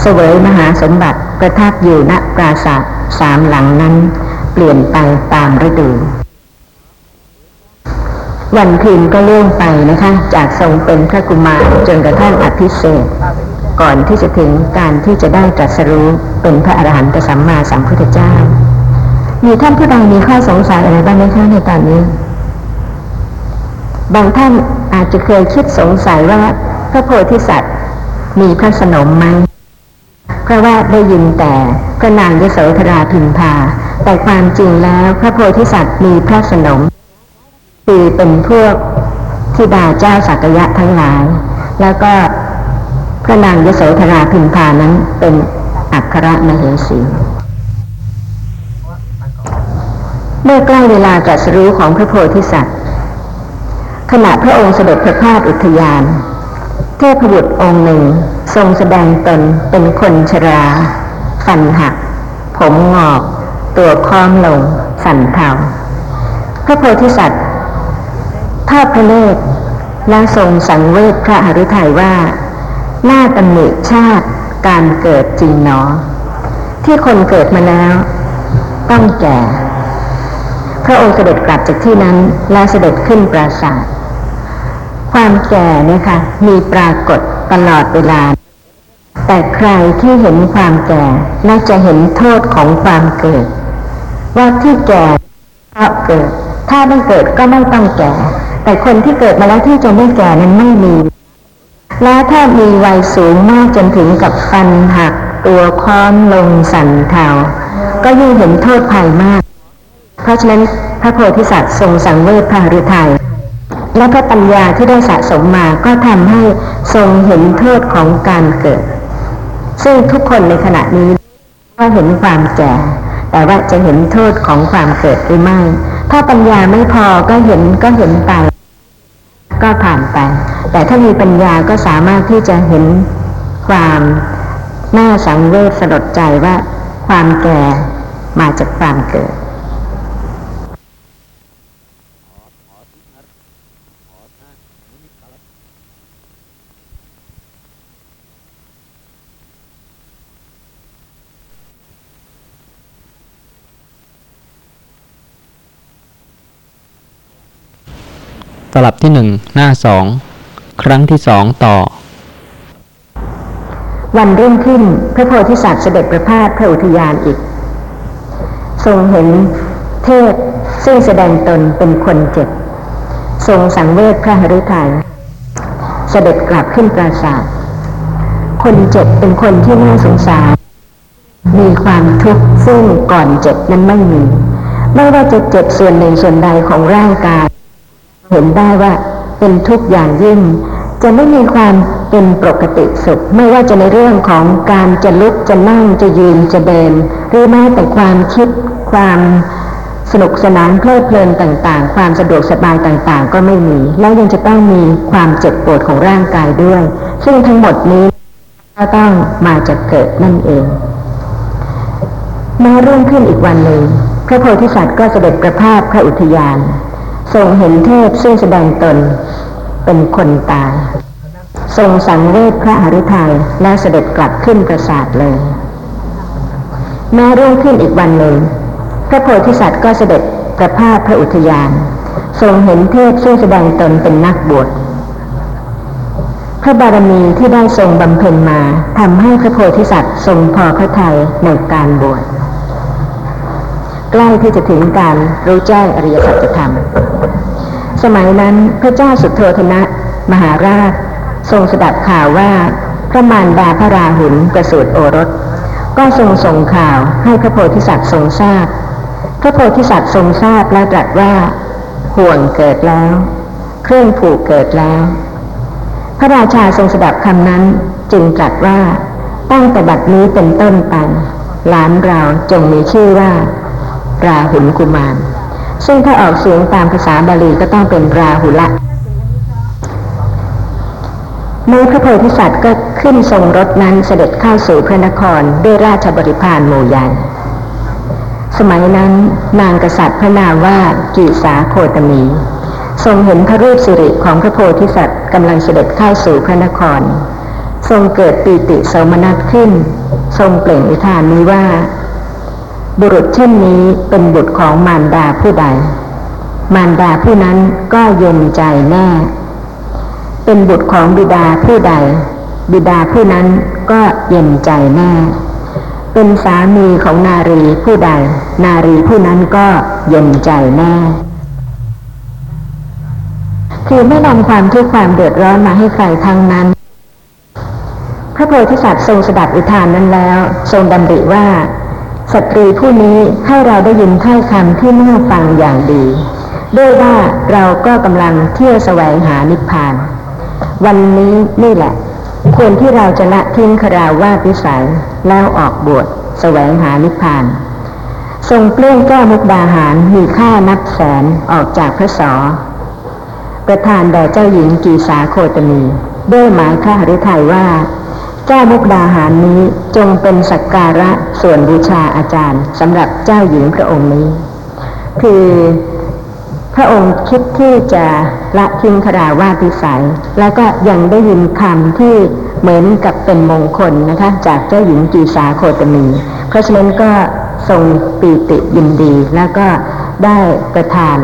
เสวยมหาสมบัติประทับอยู่ณปราสาทสามหลังนั้น เปลี่ยนไปตามฤดู วันคืนก็ล่วงไปนะคะ จากทรงเป็นพระกุมารจนกระทั่งอภิเษกก่อนที่จะถึงการที่จะได้ตรัสรู้เป็นพระอรหันตสัมมาสัมพุทธเจ้า มีท่านผู้ใดมีข้อสงสัยอะไรบ้างไหมคะในตอนนี้ บางท่านอาจจะเคยคิดสงสัยว่าพระโพธิสัตว์มีพระสนมไหมเพราะว่าได้ยินแต่พระนางยโสธราพิมพา แต่ความจริงแล้วพระโพธิสัตว์มีพระสนม คือเป็นพวกที่ดาเจ้าสักยะทั้งหลาย แล้วก็พระนางยโสธราพิมพานั้นเป็นอัครมเหสีเมื่อใกล้เวลาตรัสรู้ของพระโพธิสัตว์ขณะพระองค์เสด็จประพาสอุทยาน เทพบุตรองค์หนึ่งทรงแสดงตนเป็นคนชรา ฟันหัก ผมงอก ตัวค้อมลง สันเทาพระโพธิสัตว์ ทอดพระเนตรและทรงสังเวชพระหฤทัยว่า หน้าตำหนิชาติการเกิดจริงหนอ ที่คนเกิดมาแล้ว ต้องแก่ พระองค์เสด็จกลับจากที่นั้นและเสด็จขึ้นปราสาท ความแก่เนี่ยค่ะมีปรากฏตลอดเวลา แต่ใครที่เห็นความแก่และจะเห็นโทษของความเกิด ว่าที่แก่เพราะเกิด ถ้าไม่เกิดก็ไม่ต้องแก่ แต่คนที่เกิดมาแล้วที่จะไม่แก่นั้นไม่มี และถ้ามีวัยสูงมากจนถึงกับฟันหักตัวค้อนลงสั่นเทาก็ยิ่งเห็นโทษภัยมาก เพราะฉะนั้นพระโพธิสัตว์ทรงสังเวชพาฤทัยและพระปัญญาที่ได้สะสมมาก็ทำให้ทรงเห็นโทษของการเกิด ซึ่งทุกคนในขณะนี้ก็เห็นความแก่ แต่ว่าจะเห็นโทษของความเกิดหรือไม่ ถ้าปัญญาไม่พอก็เห็นก็เห็นไป ก็ผ่านไป แต่ถ้ามีปัญญาก็สามารถที่จะเห็นความน่าสังเวชสลดใจว่าความแก่มาจากความเกิด ตลับที่หนึ่งหน้าสองครั้งที่สองต่อ วันรุ่งขึ้นพระโพธิสัตว์เสด็จประพาสพระอุทยานอีก ทรงเห็นเทพซึ่งแสดงตนเป็นคนเจ็บ ทรงสังเวชพระหฤทัยเสด็จกลับขึ้นปราสาทคนเจ็บเป็นคนที่น่าสงสาร มีความทุกข์ซึ่งก่อนเจ็บนั้นไม่มี ไม่ว่าจะเจ็บส่วนหนึ่งส่วนใดของร่างกาย เห็นได้ว่าเป็นทุกข์อย่างยิ่ง จะไม่มีความเป็นปกติสุข ไม่ว่าจะในเรื่องของการจะลุกจะนั่งจะยืนจะเดิน หรือแม้แต่ความคิดความสนุกสนานเพลิดเพลินต่างๆ ความสะดวกสบายต่างๆ ก็ไม่มี แล้วยังจะต้องมีความเจ็บปวดของร่างกายด้วย ซึ่งทั้งหมดนี้ก็ต้องมาจากเกิดนั่นเองแม้รุ่องขึ้นอีกวันหนึ่งพระโพธิสัตว์ก็เสด็จประพาสพระอุทยาน ทรงเห็นเทพซึ่งแสดงตน เป็นคนตาย ทรงสังเวชพระหฤทัยและเสด็จกลับขึ้นปราสาทเลย แม้รุ่งขึ้นอีกวันหนึ่ง พระโพธิสัตว์ก็เสด็จประพาสพระอุทยาน ทรงเห็นเทพซึ่งแสดงตนเป็นนักบวชพระบารมีที่ได้ทรงบำเพ็ญมาทำให้พระโพธิสัตว์ทรงพอพระทัยในการบวชใกล้ที่จะถึงการรู้แจ้งอริยสัจธรรม สมัยนั้นพระเจ้าสุโธธนะ มหาราช ทรงสดับข่าวว่าพระมารดาพระราหุลประสูติโอรส ก็ทรงส่งข่าวให้พระโพธิสัตว์ทรงทราบ พระโพธิสัตว์ทรงทราบและตรัสว่าห่วงเกิดแล้ว เครื่องผูกเกิดแล้ว พระราชาทรงสดับคำนั้นจึงตรัสว่าตั้งแต่บัดนี้เป็นต้นไปหลานเราจงมีชื่อว่าราหุลกุมาร ซึ่งถ้าออกเสียงตามภาษาบาลีก็ต้องเป็นราหุละเมื่อพระโพธิสัตว์ก็ขึ้นทรงรถนั้นเสด็จเข้าสู่พระนครด้วยราชบริพารหมู่ใหญ่สมัยนั้นนางกษัตริย์พระนามว่ากีสาโคตมี ทรงเห็นพระรูปสิริของพระโพธิสัตว์กำลังเสด็จเข้าสู่พระนคร ทรงเกิดปีติสมนัสขึ้น ทรงเปล่งอุทานนี้ว่า บุรุษเช่นนี้เป็นบุตรของมารดาผู้ใด มารดาผู้นั้นก็ย็นใจแน่ เป็นบุตรของบิดาผู้ใด บิดาผู้นั้นก็เย็นใจแน่ เป็นสามีของนารีผู้ใด นารีผู้นั้นก็เย็นใจแน่ คือไม่นำความทุกข์ความเดือดร้อนมาให้ใครทั้งนั้นพระโพธิสัตว์ทรงสดับอุทานนั้นแล้ว ทรงดำริว่า สตรีผู้นี้ให้เราได้ยินถ้อยคำที่น่าฟังอย่างดี ด้วยว่าเราก็กำลังเที่ยวแสวงหานิพพาน วันนี้นี่แหละ ควรที่เราจะละทิ้งคราวาสวิสัยแล้วออกบวชแสวงหานิพพาน ทรงเปลื้องแก้วมุกดาหารมีค่านับแสนออกจากพระสอประทานแด่เจ้าหญิงกีสาโคตมีด้วยหมายค่าหรือไทยว่า แก้วมุกดาหารนี้จงเป็นสักการะส่วนบูชาอาจารย์สำหรับเจ้าหญิงพระองค์นี้ คือพระองค์คิดที่จะละทิ้งคราวาสวิสัย แล้วก็ยังได้ยินคำที่เหมือนกับเป็นมงคลนะคะ จากเจ้าหญิงกีสาโคตมี เพราะฉะนั้นก็ทรงปีติยินดี แล้วก็ได้ประทาน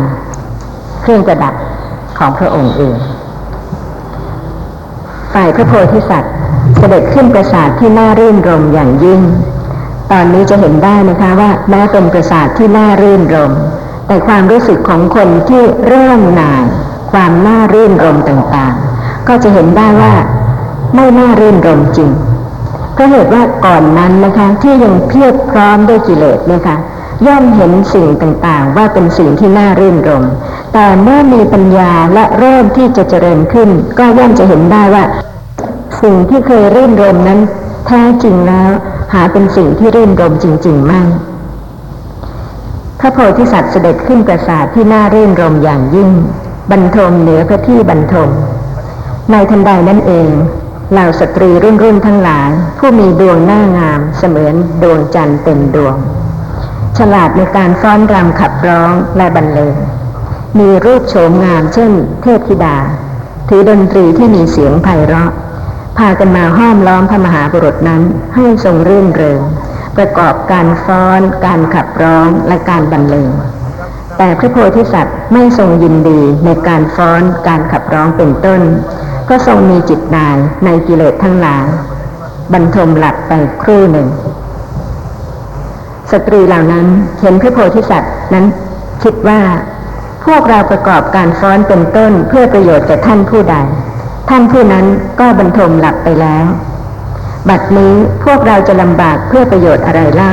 เครื่องประดับของพระองค์เอง ฝ่ายพระโพธิสัตว์ เสด็จขึ้นปราสาทที่น่ารื่นรมอย่างยิ่ง ตอนนี้จะเห็นได้นะคะว่าแม้เป็นปราสาทที่น่ารื่นรม แต่ความรู้สึกของคนที่เริ่มหน่ายความน่ารื่นรมต่างๆ ก็จะเห็นได้ว่าไม่น่ารื่นรมจริงเพราะเหตุว่าก่อนนั้นนะคะที่ยังเพียบพร้อมด้วยกิเลสนี่ยค่ะย่อมเห็นสิ่งต่างๆ ว่าเป็นสิ่งที่น่ารื่นรม แต่เมื่อมีปัญญาและเริ่มที่จะเจริญขึ้น ก็ย่อมจะเห็นได้ว่า สิ่งที่เคยรื่นรมนั้น แท้จริงแล้วหาเป็นสิ่งที่รื่นรมจริงๆไม่พระโพธิสัตว์เสด็จขึ้นปราสาทที่น่ารื่นรมอย่างยิ่ง บรรทมเหนือพระที่บรรทม ในทันใดนั่นเองเหล่าสตรีรุ่นรุ่นทั้งหลาย ผู้มีดวงหน้างามเสมือนดวงจันทร์เต็มดวง ฉลาดในการฟ้อนรำขับร้องและบรรเลงมีรูปโฉมงามเช่น เทพธิดา ถือดนตรีที่มีเสียงไพเราะ พากันมาห้อมล้อมพระมหาบุรุษนั้นให้ทรงรื่นเริง ประกอบการฟ้อน การขับร้องและการบรรเลงแต่พระโพธิสัตว์ไม่ทรงยินดีในการฟ้อนการขับร้องเป็นต้น ก็ทรงมีจิตนายในกิเลสทั้งหลายบรรทมหลับไปครู่หนึ่ง สตรีเหล่านั้นเห็นพระโพธิสัตว์นั้นคิดว่า พวกเราประกอบการฟ้อนเป็นต้นเพื่อประโยชน์แก่ท่านผู้ใด ท่านผู้นั้นก็บรรทมหลับไปแล้ว บัดนี้พวกเราจะลำบากเพื่อประโยชน์อะไรเล่า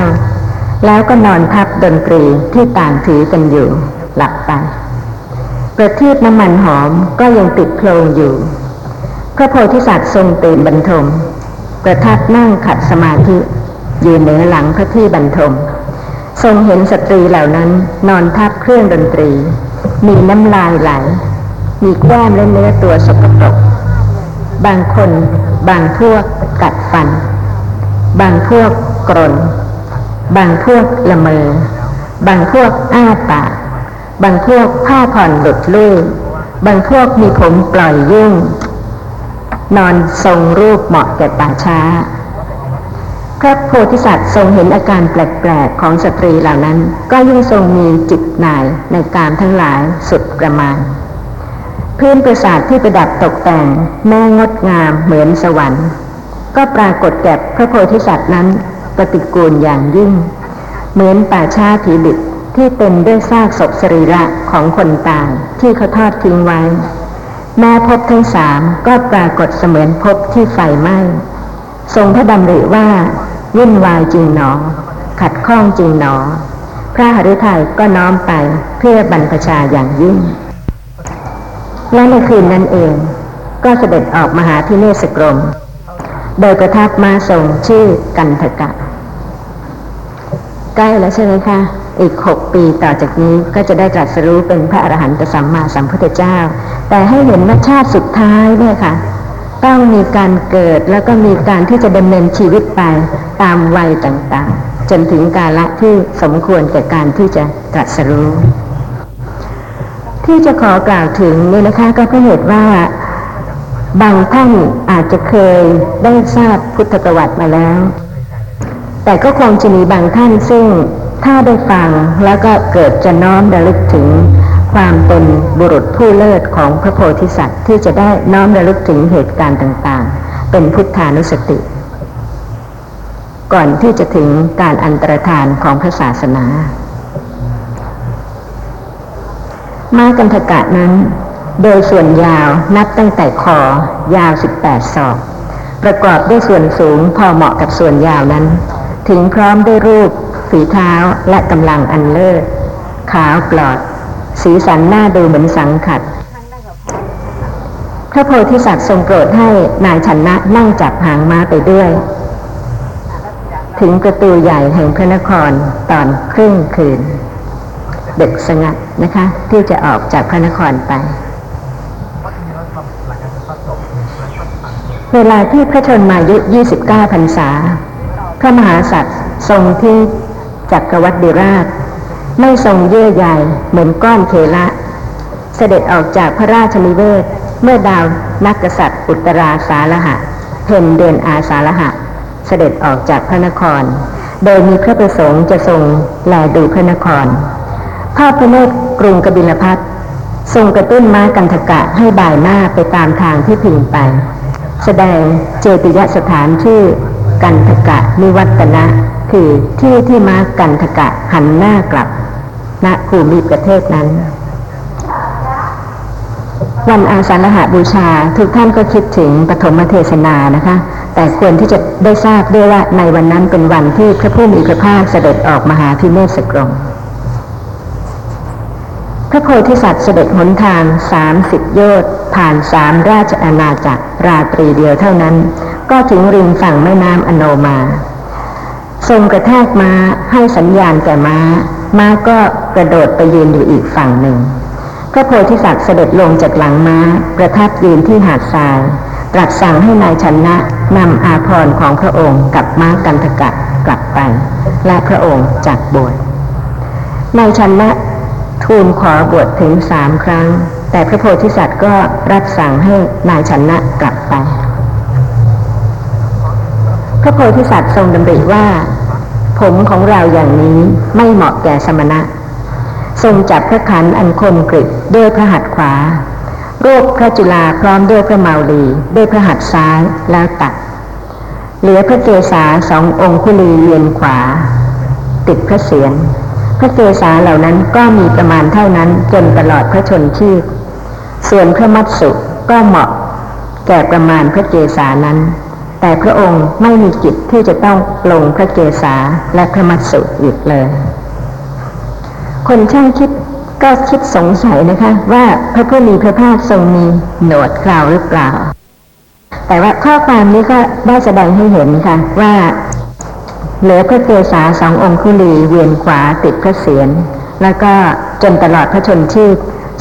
แล้วก็นอนพับดนตรีที่ต่างถือกันอยู่หลับไปประทีปน้ำมันหอมก็ยังติดโคลงอยู่ พระโพธิสัตว์ทรงตื่นบรรทม ประทับนั่งขัดสมาธิยืนเหนือหลังพระที่บรรทม ทรงเห็นสตรีเหล่านั้นนอนทับเครื่องดนตรี มีน้ำลายไหล มีแก้มและเนื้อตัวสกปรก บางคน บางพวกกัดฟัน บางพวกกรน บางพวกละเมอบางพวกอ้าปาก บางพวกผ้าผ่อนหลุดลุ่ยบางพวกมีผมปล่อยยุ่ง นอนทรงรูปเหมาะแก่ป่าช้า พระโพธิสัตว์ทรงเห็นอาการแปลกๆของสตรีเหล่านั้น ก็ยิ่งทรงมีจิตนายในการทั้งหลายสุดประมาณ พื้นปราสาทที่ประดับตกแต่ง แม่งดงามเหมือนสวรรค์ ก็ปรากฏแก่พระโพธิสัตว์นั้นปฏิกูลอย่างยิ่ง เหมือนป่าชาผีดิบที่เต็มด้วยซากศพสรีระของคนตายที่เขาทอดทิ้งไว้ แม่พบทั้งสามก็ปรากฏเสมือนพบที่ไฟไหม้ทรงพระดำริว่าวุ่นวายจริงหนอ ขัดข้องจริงหนอ พระหฤทัยก็น้อมไปเพื่อบรรพชาอย่างยิ่ง และในคืนนั้นเอง ก็เสด็จออกมาหาที่เนสกรม โดยประทับมาทรงชื่อกันทกะ ใกล้แล้วใช่ไหมคะ อีกหกปีต่อจากนี้ก็จะได้ตรัสรู้เป็นพระอรหันตสัมมาสัมพุทธเจ้า แต่ให้เห็นว่าชาติสุดท้ายเนี่ยค่ะต้องมีการเกิดแล้วก็มีการที่จะดำเนินชีวิตไปตามวัยต่างๆ จนถึงกาละที่สมควรแก่การที่จะตรัสรู้ ที่จะขอกล่าวถึงนี่นะคะก็เพราะเหตุว่าบางท่านอาจจะเคยได้ทราบพุทธประวัติมาแล้ว แต่ก็คงจะมีบางท่านซึ่งถ้าได้ฟังแล้วก็เกิดจะน้อมระลึกถึงความเป็นบุรุษผู้เลิศของพระโพธิสัตว์ที่จะได้น้อมระลึกถึงเหตุการณ์ต่างๆ เป็นพุทธานุสติ ก่อนที่จะถึงการอันตรธานของพระศาสนา มากันทกะนั้น โดยส่วนยาวนับตั้งแต่คอยาว 18 ศอก ประกอบด้วยส่วนสูงพอเหมาะกับส่วนยาวนั้น ถึงพร้อมด้วยรูป ฝีเท้าและกำลังอันเลิศขาวปลอด สีสันหน้าดูเหมือนสังขัด พระโพธิสัตว์ทรงโปรดให้นายชนะนั่งจับหางม้าไปด้วย ถึงประตูใหญ่แห่งพระนครตอนครึ่งคืน ดึกสงัดนะคะ ที่จะออกจากพระนครไป เวลาที่พระชนมายุ 29 พรรษา พระมหาสัตว์ทรงที่จักรวรรดิราช ไม่ทรงเยื่อใยเหมือนก้อนเคละ เสด็จออกจากพระราชนิเวศ เมื่อดาวนักกษัตริย์ อุตราสาลหะเพ็ญเดือนอาสาลหะ เสด็จออกจากพระนคร โดยมีพระประสงค์จะทรงแลดูพระนคร ภาพพระเนตรกรุงกบิลพัททรงกระตุ้นม้ากันทกะให้บ่ายหน้าไปตามทางที่พิงไป แสดงเจติยสถานชื่อกันทกะนิวัตนะ คือที่ที่ม้ากันทกะหันหน้ากลับณภูมิประเทศนั้น วันอาสาฬหบูชาทุกท่านก็คิดถึงปฐมเทศนานะคะ แต่ควรที่จะได้ทราบด้วยว่าในวันนั้นเป็นวันที่พระผู้มีพระภาคเสด็จออกมหาพิเนศกรม โพธิสัตว์เสด็จหนทางสามสิบโยชน์ผ่านสามราชอาณาจักรราตรีเดียวเท่านั้น ก็ถึงริมฝั่งแม่น้ำอโนมา ทรงกระแทกม้าให้สัญญาณแก่ม้า ม้าก็กระโดดไปยืนอยู่อีกฝั่งหนึ่ง พระโพธิสัตว์เสด็จลงจากหลังม้า ประทับยืนที่หาดทราย ตรัสสั่งให้นายชนะนำอาภรณ์ของพระองค์กับม้ากันทกะกลับไป และพระองค์จักบวชนายชนะ ทูลขอบวชถึงสามครั้ง แต่พระโพธิสัตว์ก็รับสั่งให้นายชนะกลับไป พระโพธิสัตว์ทรงดำริว่า ผมของเราอย่างนี้ไม่เหมาะแก่สมณะ ทรงจับพระขันอันคมกริบด้วยพระหัตถ์ขวา โรคพระจุลาพร้อมด้วยพระเมาลีด้วยพระหัตถ์ซ้ายแล้วตัด เหลือพระเกศาสององคุลีเวียนขวา ติดพระเศียร พระเกศาเหล่านั้นก็มีประมาณเท่านั้นจนตลอดพระชนชีพ ส่วนพระมัตสุก็เหมาะ แก่ประมาณพระเกศานั้น แต่พระองค์ไม่มีกิจที่จะต้องลงพระเกศาและพระมัตสุอีกเลย คนช่างคิดก็คิดสงสัยนะคะว่าพระผู้มีพระภาคทรงมีโหนวดคราวหรือเปล่า แต่ว่าข้อความนี้ก็ได้แสดงให้เห็นค่ะว่า เหลือพระเกศาสององคุลีเวียนขวาติดพระเศียรแล้วก็จนตลอดพระชนชีพ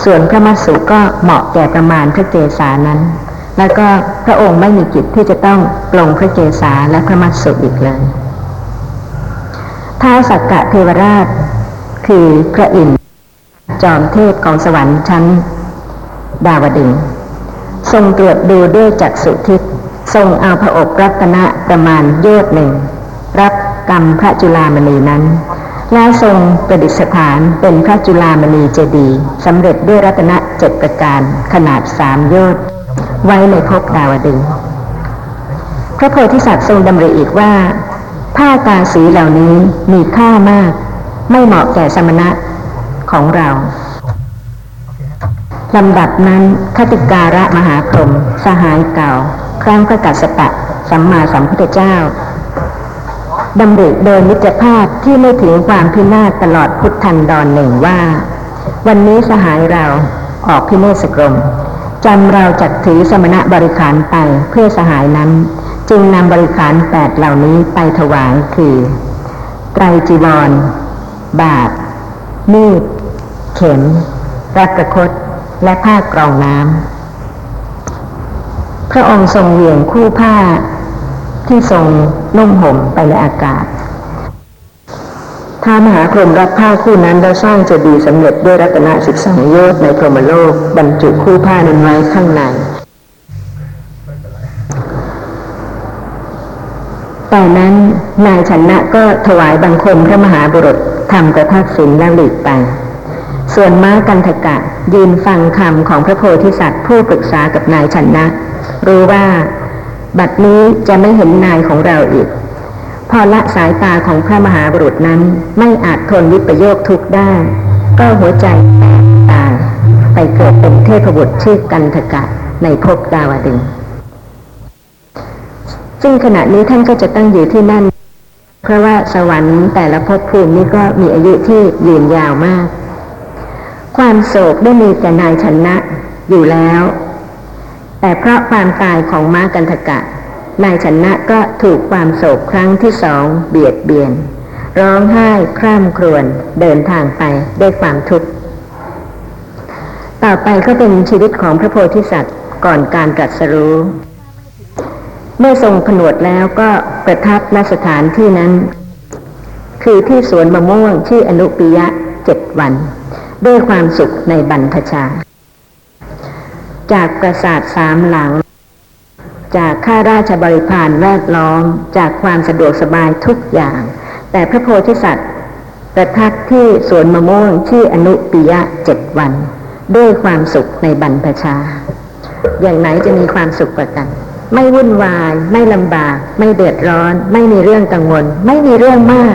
ส่วนพระมัสสุก็เหมาะแก่ประมาณพระเกศานั้น แล้วก็พระองค์ไม่มีกิจที่จะต้องปลงพระเกศาและพระมัสสุอีกเลยท้าวสักกะเทวราช คือพระอินทร์จอมเทพของสวรรค์ชั้น ดาวดึงทรงตรวจดูด้วยจักษุทิศทรงเอาพระอกรัตนะประมาณโยชน์หนึ่งรับ กรรมพระจุลามณีนั้น แล้วทรงประดิษฐานเป็นพระจุลามณีเจดีย์สำเร็จด้วยรัตนเจ็ดประการขนาดสามยชน์ไว้ในภพดาวดึง พระโพธิสัตว์ทรงดำริอีกว่า ผ้าตาสีเหล่านี้มีค่ามาก ไม่เหมาะแก่สมณะของเราลำดับนั้นคติการะมหาพรหมสหายเก่า ครั้งพระกัสสปะสัมมาสัมพุทธเจ้า ดำริโดยมิตรภาพที่ไม่ถึงความพินาศตลอดพุทธันดรหนึ่งว่า วันนี้สหายเราออกพิเนศกรมจำเราจักถือสมณะบริขารไปเพื่อสหายนั้น จึงนำบริขารแปดเหล่านี้ไปถวายคือ ไตรจีวร บาท มีด เข็ม รัตประคต และผ้ากรองน้ำพระองค์ทรงเหวี่ยงคู่ผ้า ที่ทรงนุ่มห่มไปในอากาศท้ามหาพรหมรับผ้าคู่นั้นแล้วสร้างเจดีสำเร็จด้วยรัตนสิบสองโยชน์ในพรหมโลกบรรจุคู่ผ้านั้นไว้ข้างในต่อนั้นนายชนะก็ถวายบังคมพระมหาบุรุษทำประทักษิณแล้วหลีกไป ส่วนม้ากันทกะยืนฟังคำของพระโพธิสัตว์ผู้ปรึกษากับนายชนะ รู้ว่า บัดนี้จะไม่เห็นนายของเราอีก พอละสายตาของพระมหาบุรุษนั้นไม่อาจทนวิปโยคทุกข์ได้ ก็หัวใจแตกตายไปเกิดเป็นเทพบุตรชื่อกันทกะในภพดาวดึง ซึ่งขณะนี้ท่านก็จะตั้งอยู่ที่นั่น เพราะว่าสวรรค์แต่ละภพภูมินี้ก็มีอายุที่ยืนยาวมาก ความโศกได้มีแต่นายชนะอยู่แล้ว แต่เพราะความตายของม้ากันทกะ นายชนะก็ถูกความโศกครั้งที่สองเบียดเบียน ร้องไห้คร่ำครวญเดินทางไปด้วยความทุกข์ ต่อไปก็เป็นชีวิตของพระโพธิสัตว์ก่อนการตรัสรู้ เมื่อทรงผนวดแล้วก็ประทับณสถานที่นั้น คือที่สวนมะม่วงที่อนุปิยะเจ็ดวัน ด้วยความสุขในบรรพชา จากปราสาทสามหลัง จากข้าราชบริพารแวดล้อม จากความสะดวกสบายทุกอย่าง แต่พระโพธิสัตว์ประทับที่สวนมะม่วงที่ออนุปิยะเจ็ดวัน ด้วยความสุขในบรรพชา อย่างไหนจะมีความสุขกว่ากัน ไม่วุ่นวาย ไม่ลำบาก ไม่เดือดร้อน ไม่มีเรื่องกังวล ไม่มีเรื่องมาก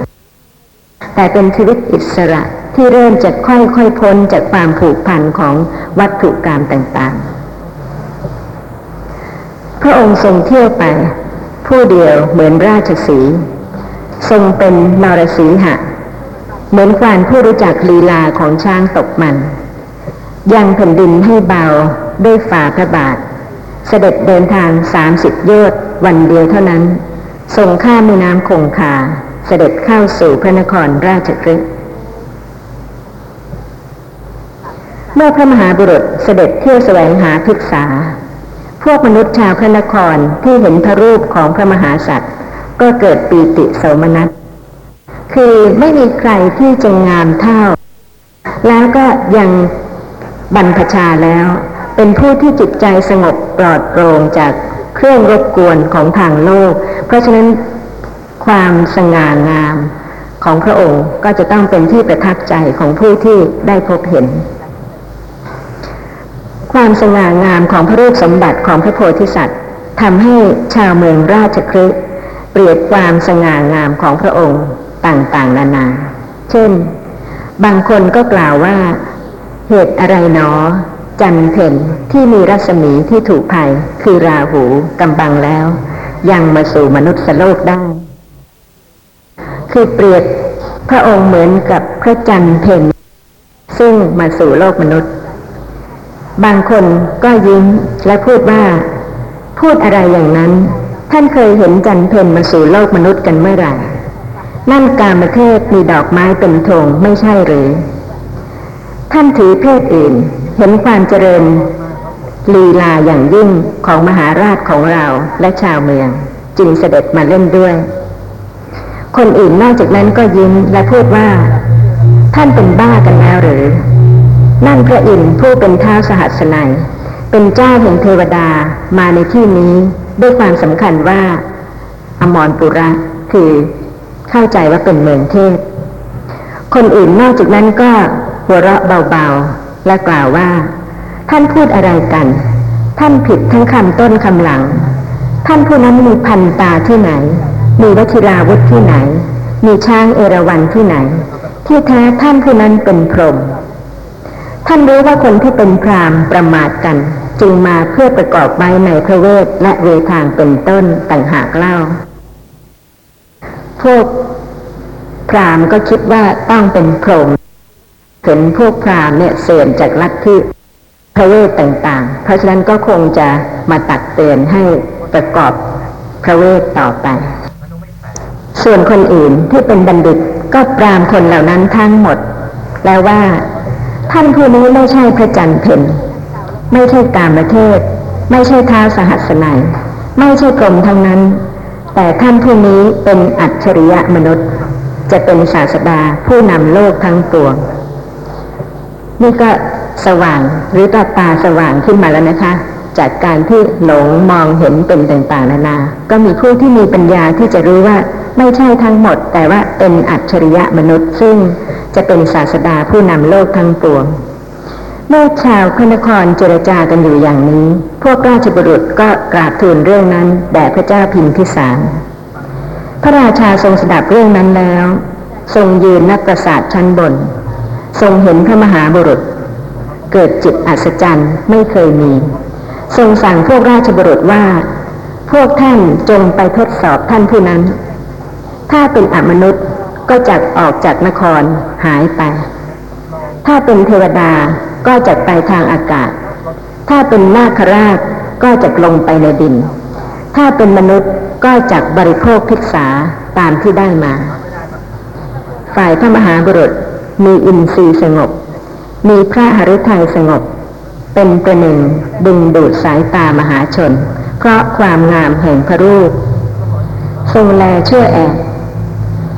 แแต่เป็นชีวิตอิสระที่เริ่มจะค่อยๆพ้นจากความผูกพันของวัตถุกรรมต่างๆ พระองค์ทรงเที่ยวไป ผู้เดียวเหมือนราชสีห์ทรงเป็นนรสีหะ เหมือนควานผู้รู้จักลีลาของช้างตกมัน ยังแผ่นดินให้เบาด้วยฝ่าพระบาท เสด็จเดินทางสามสิบยชน์วันเดียวเท่านั้น ทรงข้ามแม่น้ำคงคาเสด็จเข้าสู่พระนครราชกฤห์เมื่อพระมหาบุรุษเสด็จเที่ยวแสวงหาภิกษา พวกมนุษย์ชาวพระนครที่เห็นพระรูปของพระมหาสัตว์ ก็เกิดปีติโสมนัส คือไม่มีใครที่จะงามเท่า แล้วก็ยังบรรพชาแล้ว เป็นผู้ที่จิตใจสงบปลอดโปร่งจากเครื่องรบกวนของทางโลก เพราะฉะนั้นความสง่างามของพระองค์ก็จะต้องเป็นที่ประทับใจของผู้ที่ได้พบเห็น ความสง่างามของพระรูปสมบัติของพระโพธิสัตว์ทำให้ชาวเมืองราชคฤห์เปรียบความสง่างามของพระองค์ต่างๆ นานา เช่น บางคนก็กล่าวว่า เหตุอะไรหนอ จันเพ็ญที่มีรัศมีที่ถูกภัยคือราหูกำบังแล้ว ยังมาสู่มนุษย์โลกได้ คือเปรียบพระองค์เหมือนกับพระจันเพ็ญซึ่งมาสู่โลกมนุษย์ บางคนก็ยิ้มและพูดว่า พูดอะไรอย่างนั้น ท่านเคยเห็นจันเพ็ญมาสู่โลกมนุษย์กันเมื่อไหร่นั่นการมเทพมีดอกไม้เป็นธงไม่ใช่หรือ ท่านถือเพศอื่น เห็นความเจริญ ลีลาอย่างยิ่งของมหาราชของเราและชาวเมือง จึงเสด็จมาเล่นด้วย คนอื่นนอกจากนั้นก็ยิ้มและพูดว่า ท่านเป็นบ้ากันแล้วหรือ นั่นพระอินทร์ผู้เป็นท้าวสหัสนัยเป็นเจ้าแห่งเทวดามาในที่นี้ด้วยความสำคัญว่าอมรปุระคือเข้าใจว่าเป็นเมืองเทพ คนอื่นนอกจากนั้นก็หัวเราะเบาๆ และกล่าวว่า ท่านพูดอะไรกัน ท่านผิดทั้งคำต้นคำหลัง ท่านผู้นั้นมีพันตาที่ไหน มีวชิราวุธที่ไหน มีช้างเอราวัณที่ไหน ที่แท้ท่านผู้นั้นเป็นพรหม ท่านรู้ว่าคนที่เป็นพรามประมาทกัน จึงมาเพื่อประกอบไว้ในพระเวทและเวทางเป็นต้นต่างหากเล่า พวกพรามก็คิดว่าต้องเป็นพรหมเห็นพวกพรามเนี่ยเสื่อมจากลัทธิพระเวทต่างๆ เพราะฉะนั้นก็คงจะมาตักเตือนให้ประกอบพระเวทต่อไป ส่วนคนอื่นที่เป็นบัณฑิตก็ปรามคนเหล่านั้นทั้งหมด แล้วว่า ท่านผู้นี้ไม่ใช่พระจันทร์เพ็ญไม่ใช่กามเทพไม่ใช่ท้าสหัสนัย ไม่ใช่กรมทั้งนั้น แต่ท่านผู้นี้เป็นอัจฉริยะมนุษย์ จะเป็นศาสดาผู้นำโลกทั้งปวง นี่ก็สว่างหรือตาตาสว่างขึ้นมาแล้วนะคะ จากการที่หลงมองเห็นเป็นต่างๆนานา ก็มีผู้ที่มีปัญญาที่จะรู้ว่าไม่ใช่ทั้งหมด แต่ว่าเป็นอัจฉริยะมนุษย์ซึ่ง จะเป็นศาสดาผู้นำโลกทั้งปวง เมื่อชาวพระนครเจรจากันอยู่อย่างนี้ พวกราชบุรุษก็กราบทูลเรื่องนั้นแด่พระเจ้าพิมพิสาร พระราชาทรงสดับเรื่องนั้นแล้ว ทรงยืนนักประสาทชั้นบน ทรงเห็นพระมหาบุรุษ เกิดจิตอัศจรรย์ไม่เคยมี ทรงสั่งพวกราชบุรุษว่า พวกท่านจงไปทดสอบท่านผู้นั้น ถ้าเป็นอมนุษย์ ก็จักออกจากนครหายไป ถ้าเป็นเทวดาก็จักไปทางอากาศ ถ้าเป็นนาคราชก็จักลงไปในดิน ถ้าเป็นมนุษย์ก็จักบริโภคพิกษาตามที่ได้มา ฝ่ายพระมหาบุรุษมีอินทรีย์สงบ มีพระหฤทัยสงบ เป็นประหนึ่งดึงดูดสายตามหาชน เพราะความงามแห่งพระรูป ทรงแลเชื่อแอบ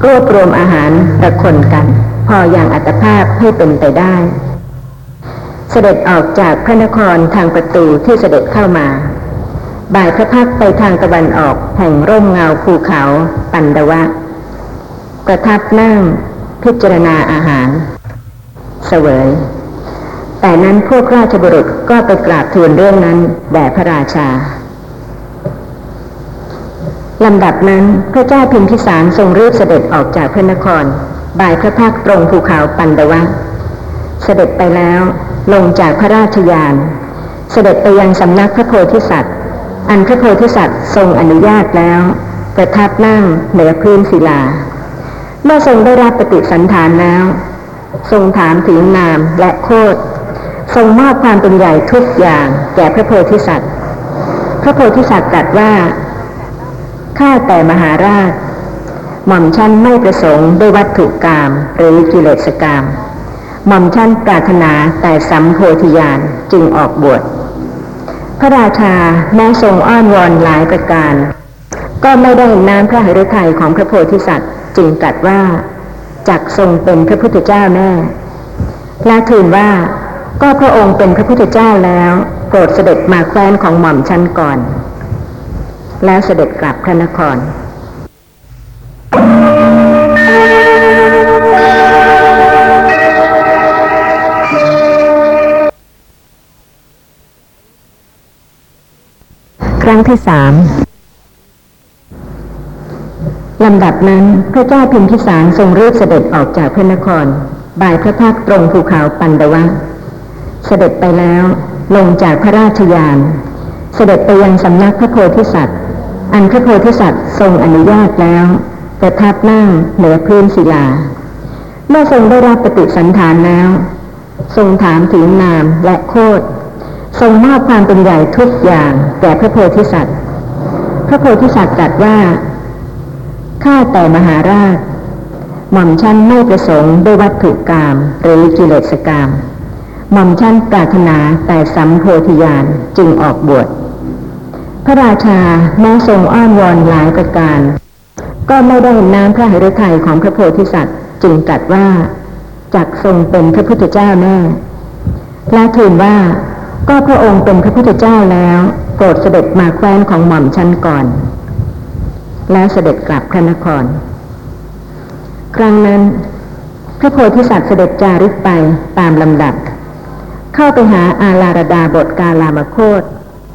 รวบรวมอาหารระคนกัน พออย่างอัตภาพให้เป็นไปได้ เสด็จออกจากพระนครทางประตูที่เสด็จเข้ามาบ่ายพระพักไปทางตะวันออกแห่งร่มเงาภูเขาปันดวะ ประทับนั่งพิจารณาอาหาร เสวย แต่นั้นพวกราชบุรุษก็ไปกราบทูลเรื่องนั้นแด่พระราชา ลำดับนั้นพระเจ้าพิมพิสารทรงรีบเสด็จออกจากพระนคร บ่ายพระพักตรงภูเขาปันดวะ เสด็จไปแล้วลงจากพระราชยาน เสด็จไปยังสำนักพระโพธิสัตว์ อันพระโพธิสัตว์ทรงอนุญาตแล้ว ประทับนั่งเหนือพื้นศิลา เมื่อทรงได้รับปฏิสันฐานแล้ว ทรงถามถึงนามและโคดทรงมอบความเป็นใหญ่ทุกอย่างแก่พระโพธิสัตว์ พระโพธิสัตว์ตรัสว่า ข้าแต่มหาราช หม่อมชั้นไม่ประสงค์ด้วยวัตถุกรรมหรือกิเลสกรรมหม่อมชั้นปรารถนาแต่สัมโพธิญาณจึงออกบวช พระราชาแม้ทรงอ้อนวอนหลายประการ ก็ไม่ได้น้ำพระหฤทัยของพระโพธิสัตว์ จึงตรัสว่าจักทรงเป็นพระพุทธเจ้าแน่และทูลว่าก็พระองค์เป็นพระพุทธเจ้าแล้ว โปรดเสด็จมาแคว้นของหม่อมชั้นก่อน แล้วเสด็จกลับพระนครครั้งที่สามลำดับนั้นพระเจ้าพิมพิสารทรงรีบเสด็จออกจากพระนคร บ่ายพระภาคตรงภูเขาปันดวะ เสด็จไปแล้วลงจากพระราชยาน เสด็จไปยังสำนักพระโพธิสัตว์ อันพระโพธิสัตว์ทรงอนุญาตแล้วประทับนั่งเหนือพื้นศิลา เมื่อทรงได้รับปฏิสันฐานแล้ว ทรงถามถึงนามและโคดทรงมอบความเป็นใหญ่ทุกอย่างแก่พระโพธิสัตว์ พระโพธิสัตว์ตรัสว่า ข้าแต่มหาราช หม่อมชั้นไม่ประสงค์ด้วยวัตถุกรรมหรือกิเลสกรรมหม่อมชั้นปรารถนาแต่สัมโพธิญาณจึงออกบวช พระราชาแม้ทรงอ้อนวอนหลายประการ ก็ไม่ได้น้ำพระหฤทัยของพระโพธิสัตว์จึงตรัสว่าจักทรงเป็นพระพุทธเจ้าแน่และทูลว่าก็พระองค์เป็นพระพุทธเจ้าแล้วโปรดเสด็จมาแคว้นของหม่อมชั้นก่อน แล้วเสด็จกลับพระนคร ครั้งนั้นพระโพธิสัตว์เสด็จจาริกไปตามลำดับ เข้าไปหาอาลาระดาบทกาลามโคต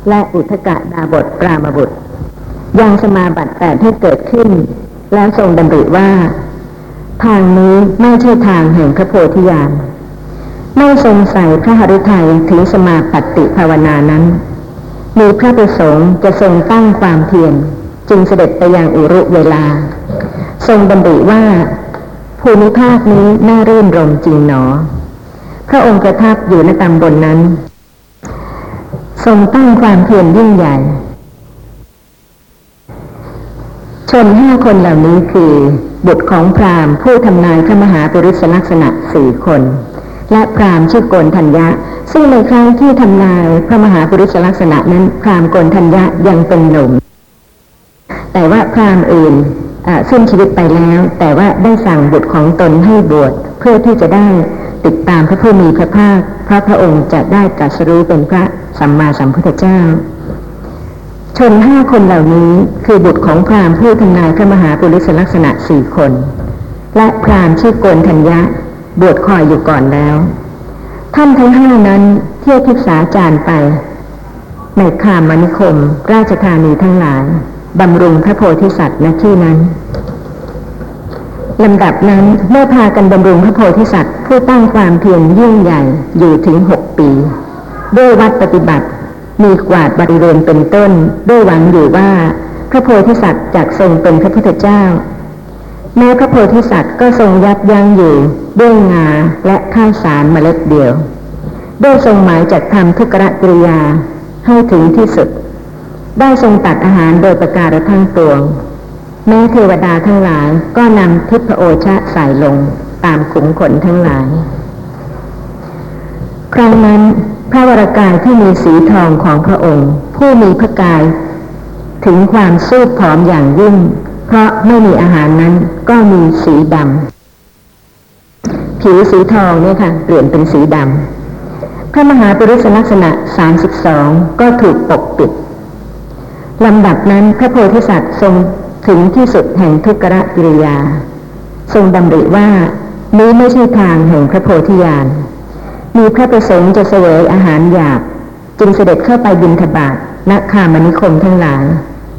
และอุทกะดาบทปรามบุตร ยังสมาบัติแปดให้เกิดขึ้น แล้วทรงดำริว่า ทางนี้ไม่ใช่ทางแห่งพระโพธิญาณไม่ทรงใส่พระหฤทัยถึงสมาปฏิภาวนานั้น มีพระประสงค์จะทรงตั้งความเพียรจึงเสด็จไปยังอุรุเวลา ทรงดำริว่า ภูมิภาคนี้น่ารื่นรมจริงหนอ พระองค์ประทับอยู่ในตำบลนนั้น ทรงตั้งความเพียรยิ่งใหญ่ ชนห้าคนเหล่านี้คือ บุตรของพราหมณ์ผู้ทำนายพระมหาปุริสลักษณะสี่คน และพราหมณ์ชื่อโกนทัญญะ ซึ่งในครั้งที่ทำนายพระมหาปุริสลักษณะนั้น พราหมณ์โกนทัญญะยังเป็นหนุ่ม แต่ว่าพราหมณ์อื่นสิ้นชีวิตไปแล้ว แต่ว่าได้สั่งบุตรของตนให้บวชเพื่อที่จะได้ ติดตามพระผู้มีพระภาคพระพระองค์จะได้ตรัสรู้เป็นพระสัมมาสัมพุทธเจ้า ชนห้าคนเหล่านี้คือบุตรของพราหมณ์ผู้ทำนายพระมหาปุริสลักษณะสี่คน และพราหมณ์ชื่อโกนธัญญะบวชคอยอยู่ก่อนแล้ว ท่านทั้งห้านั้นเที่ยวทิพษาจารไป ในคามนิคม ราชธานีทั้งหลายบำรุงพระโพธิสัตว์ณที่นั้น ลำดับนั้นเมื่อพากันบำรุงพระโพธิสัตว์ ผู้ตั้งความเพียรยิ่งใหญ่อยู่ถึงหกปี ด้วยวัดปฏิบัติ มีกวาดบริเวณเป็นต้น ด้วยหวังอยู่ว่า พระโพธิสัตว์จากทรงเป็นพระพุทธเจ้า แม้พระโพธิสัตว์ก็ทรงยับยั้งอยู่ด้วยงาและข้าวสารเมล็ดเดียวด้วยทรงหมายจัดทำทุกรกิริยาให้ถึงที่สุด ได้ทรงตัดอาหารโดยประการทั้งปวง แม้เทวดาทั้งหลายก็นำทิพโอชะใส่ลงตามขุมขนทั้งหลาย ครั้งนั้นพระวรากายที่มีสีทองของพระองค์ ผู้มีพระกาย ถึงความสู้ผอมอย่างยิ่ง เพราะไม่มีอาหารนั้นก็มีสีดำผิวสีทองเนี่ยค่ะ เปลี่ยนเป็นสีดำพระมหาปริศลักษณะสามสิบสองก็ถูกปกปิดลำดับนั้นพระโพธิสัตว์ทรง ถึงที่สุดแห่งทุกขกิริยา ทรงดำริว่านี้ไม่ใช่ทางแห่งพระโพธิญาณ มีพระประสงค์จะเสวยอาหารหยาบ จึงเสด็จเข้าไปบินทบาทณคามนิคมทั้งหลาย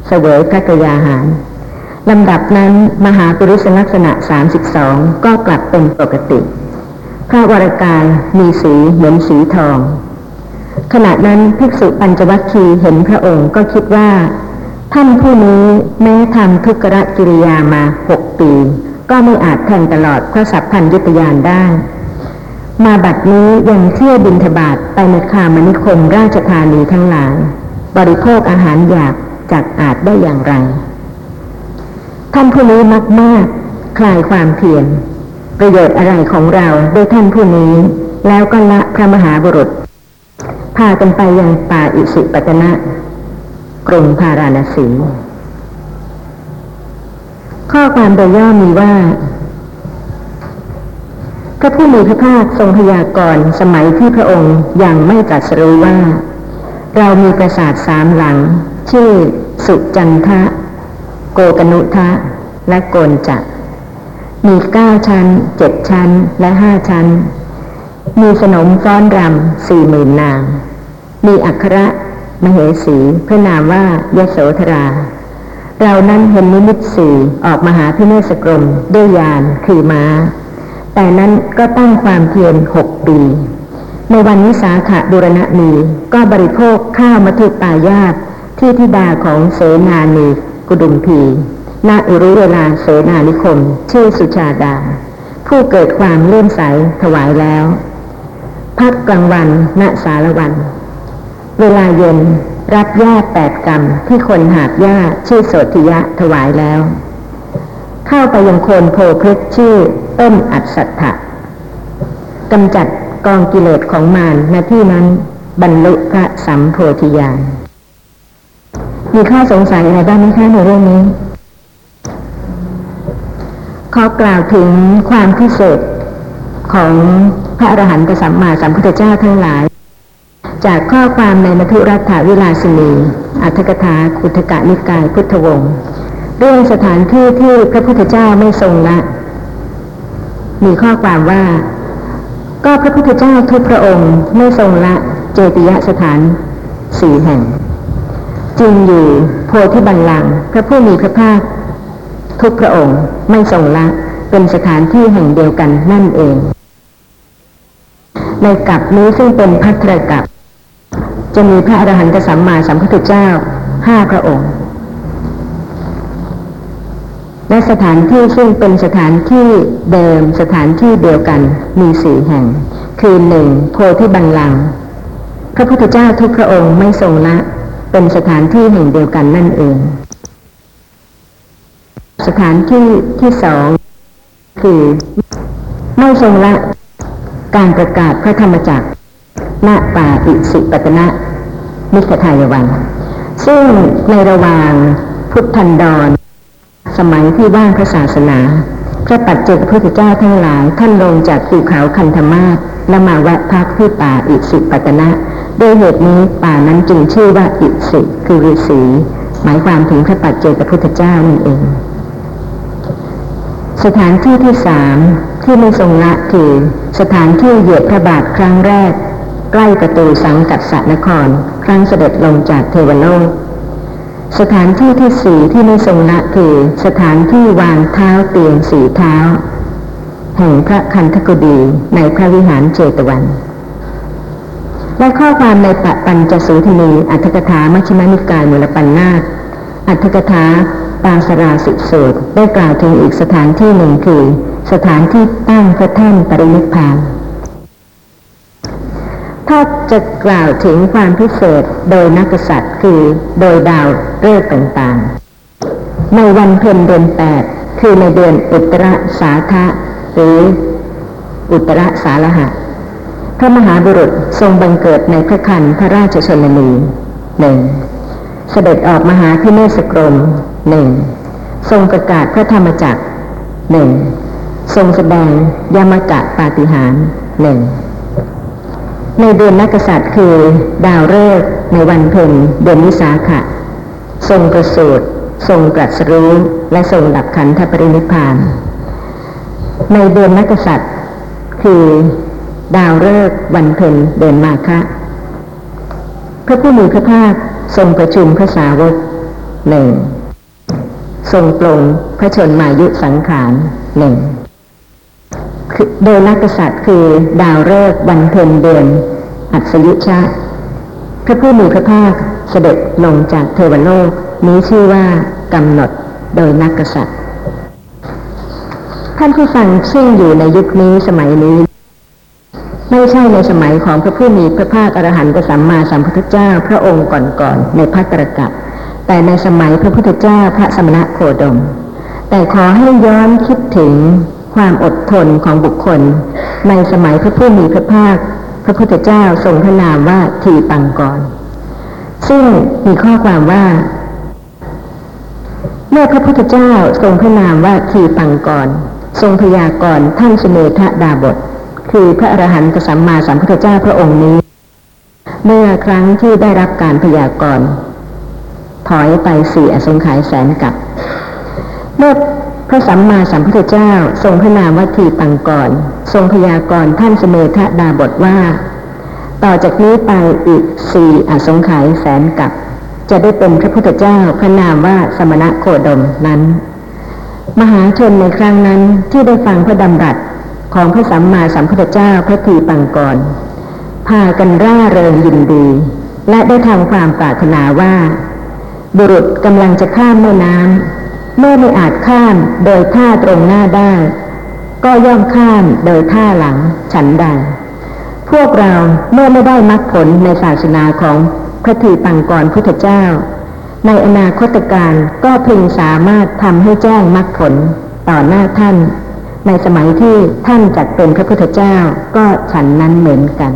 เสวยพระกยาหารลำดับนั้นมหาปุริสลักษณะ 32 ก็กลับเป็นปกติ พระวรกายมีสีเหมือนสีทอง ขณะนั้นภิกษุปัญจวัคคีย์เห็นพระองค์ก็คิดว่า ท่านผู้นี้แม้ทำทุกรกิริยามาหกปี ก็ไม่อาจแทงตลอดพระสัพพัญยุตยานได้ มาบัดนี้ยังเที่ยวบินทบาทไปในคามนิคมราชธานีทั้งหลาย บริโภคอาหารอยากจากอาจได้อย่างไร ท่านผู้นี้มักมากคลายความเพียรประโยชน์อะไรของเราด้วยท่านผู้นี้ แล้วก็ละพระมหาบุรุษ พากันไปยังป่าอิสิปตนะ กรุงพาราณสี ข้อความโดยย่อมีว่า พระผู้มีพระภาคทรงพยากรณ์สมัยที่พระองค์ยังไม่ตรัสรู้ว่า เรามีปราสาทสามหลัง ชื่อสุจันทะ โกกนุทะ และโกนจักมีเก้าชั้นเจ็ดชั้นและห้าชั้น มีสนมฟ้อนรำสี่หมื่นนาง มีอัคร มเหสีพระนามว่ายโสธรา เรานั้นเห็นนิมิตสี่ออกมาหาพิเนศกรมด้วยยานคือม้า แต่นั้นก็ตั้งความเพียรหกปี ในวันวิสาขบุรณะมีก็บริโภคข้าวมัทุปายาตที่ธิดาของเสนานีกุดุมพีณอุรุเวลาเสนานิคม ชื่อสุชาดา ผู้เกิดความเลื่อมใสถวายแล้ว พักกลางวันณสารวัน เวลาเย็นรับหญ้าแปดกรรมที่คนหาบหญ้าชื่อโสธิยะถวายแล้ว เข้าไปยังโคนโพพฤกชื่อต้นอัศถะกำจัดกองกิเลสของมารณที่นั้นบรรลุพระสัมโพธิญาณมีข้อสงสัยอะไรบ้างไหมคะในเรื่องนี้ ขอกล่าวถึงความพิเศษของพระอรหันตสัมมาสัมพุทธเจ้าทั้งหลาย จากข้อความในมัทุรัฐาวิลาสนี อัตถกถาคุถกะนิกายพุทธวงศ์เรื่องสถานที่ที่พระพุทธเจ้าไม่ทรงละ มีข้อความว่า ก็พระพุทธเจ้าทุกพระองค์ไม่ทรงละเจติยสถานสี่แห่ง จึงอยู่โพธิบัลลังก์พระผู้มีพระภาคทุกพระองค์ไม่ทรงละเป็นสถานที่แห่งเดียวกันนั่นเอง ในกับนี้ซึ่งเป็นพัทรกับ จะมีพระอรหันตสัมมาสัมพุทธเจ้าห้าพระองค์ และสถานที่ซึ่งเป็นสถานที่เดิมสถานที่เดียวกันมีสี่แห่ง คือหนึ่งโพธิบัลลังก์พระพุทธเจ้าทุกพระองค์ไม่ทรงละ เป็นสถานที่แห่งเดียวกันนั่นเอง สถานที่ที่สองคือไม่ทรงละการประกาศพระธรรมจักร ณป่าอิสิปตนะมิขทายวัน ซึ่งในระหว่างพุทธันดร สมัยที่ว่างพระศาสนา พระปัจเจกพุทธเจ้าทั้งหลายท่านลงจากภูเขาคันธมาศและมาแวะพักที่ป่าอิสิปตนะด้วยเหตุนี้ป่านั้นจึงชื่อว่าอิสิคือฤาษีหมายความถึงพระปัจเจกพุทธเจ้านั่นเอง สถานที่ที่สามที่ไม่ทรงละคือสถานที่เหยียบพระบาทครั้งแรก ใกล้ประตูสังกัดสนคร ครั้งเสด็จลงจากเทวโลก สถานที่ที่สี่ที่ไม่ทรงละคือสถานที่วางเท้าเตียงสีเท้า แห่งพระคันธกุดีในพระวิหารเจตวัน และข้อความในปะปัญจสูทนีอัตถกถามัชฌิมานิกายมูลปัญนาตอัตถกถาปาสราสิสูตรได้กล่าวถึงอีกสถานที่หนึ่งคือ สถานที่ตั้งพระแท่นปรินิพพาน ถ้าจะกล่าวถึงความพิเศษโดยนักษัตริย์คือโดยดาวฤกษ์ต่างๆ ในวันเพ็ญเดือนแปดคือในเดือนอุตรสาธะหรืออุตรสาลหะ พระมหาบุรุษทรงบังเกิดในพระคันพระราชชนนีหนึ่งเสด็จออกมหาพิเนศกรมหนึ่งทรงประกาศพระธรรมจักรหนึ่งทรงแสดงยามกะปาฏิหารหนึ่ง ในเดือนนักษัตริย์คือดาวฤกษ์ในวันเพ็ญเดือนวิสาขะ ทรงประสูติทรงตรัสรู้และทรงดับขันธปรินิพาน ในเดือนนักษัตริย์คือดาวฤกษ์วันเพ็ญเดือนมาฆะพระผู้มีพระภาคทรงประชุมพระสาวกหนึ่งทรงปลงพระชนมายุสังขารหนึ่ง โดยนักกษัตริย์คือดาวฤกษ์วันเพ็ญเดือนอัศยุชะ พระผู้มีพระภาคเสด็จลงจากเทวโลกนี้ชื่อว่ากำหนดโดยนักกษัตริย์ ท่านผู้ฟังซึ่งอยู่ในยุคนี้สมัยนี้ ไม่ใช่ในสมัยของพระผู้มีพระภาคอรหันตสัมมาสัมพุทธเจ้าพระองค์ก่อนๆในพัตตรกัปแต่ในสมัยพระพุทธเจ้าพระสมณะโคดม แต่ขอให้ย้อนคิดถึง ความอดทนของบุคคล ในสมัยพระผู้มีพระภาค พระพุทธเจ้าทรงพระนามว่าทีปังกร ซึ่งมีข้อความว่า เมื่อพระพุทธเจ้าทรงพระนามว่าทีปังกร ทรงพยากรณ์ท่านสเมธดาบท คือพระอรหันตสัมมาสัมพุทธเจ้าพระองค์นี้ เมื่อครั้งที่ได้รับการพยากรณ์ถอยไปสี่อสงไขยแสนกับเมื่อ พระสัมมาสัมพุทธเจ้าทรงพระนามว่าทีปังกรทรงพยากรณ์ท่านสเมธดาบทว่า ต่อจากนี้ไปอีกสี่อสงไขยแสนกับ จะได้เป็นพระพุทธเจ้าพระนามว่าสมณะโคดมนั้น มหาชนในครั้งนั้นที่ได้ฟังพระดำรัสของพระสัมมาสัมพุทธเจ้าพระทีปังกรพากันร่าเริงยินดี และได้ทำความปรารถนาว่า บุรุษกำลังจะข้ามแม่น้ำ เมื่อไม่อาจข้ามโดยท่าตรงหน้าได้ ก็ย่อมข้ามโดยท่าหลังฉันใด พวกเราเมื่อไม่ได้มรรคผลในศาสนาของพระทีปังกรพุทธเจ้า ในอนาคตการก็พึงสามารถทำให้แจ้งมรรคผลต่อหน้าท่าน ในสมัยที่ท่านจัดเป็นพระพุทธเจ้าก็ฉันนั้นเหมือนกัน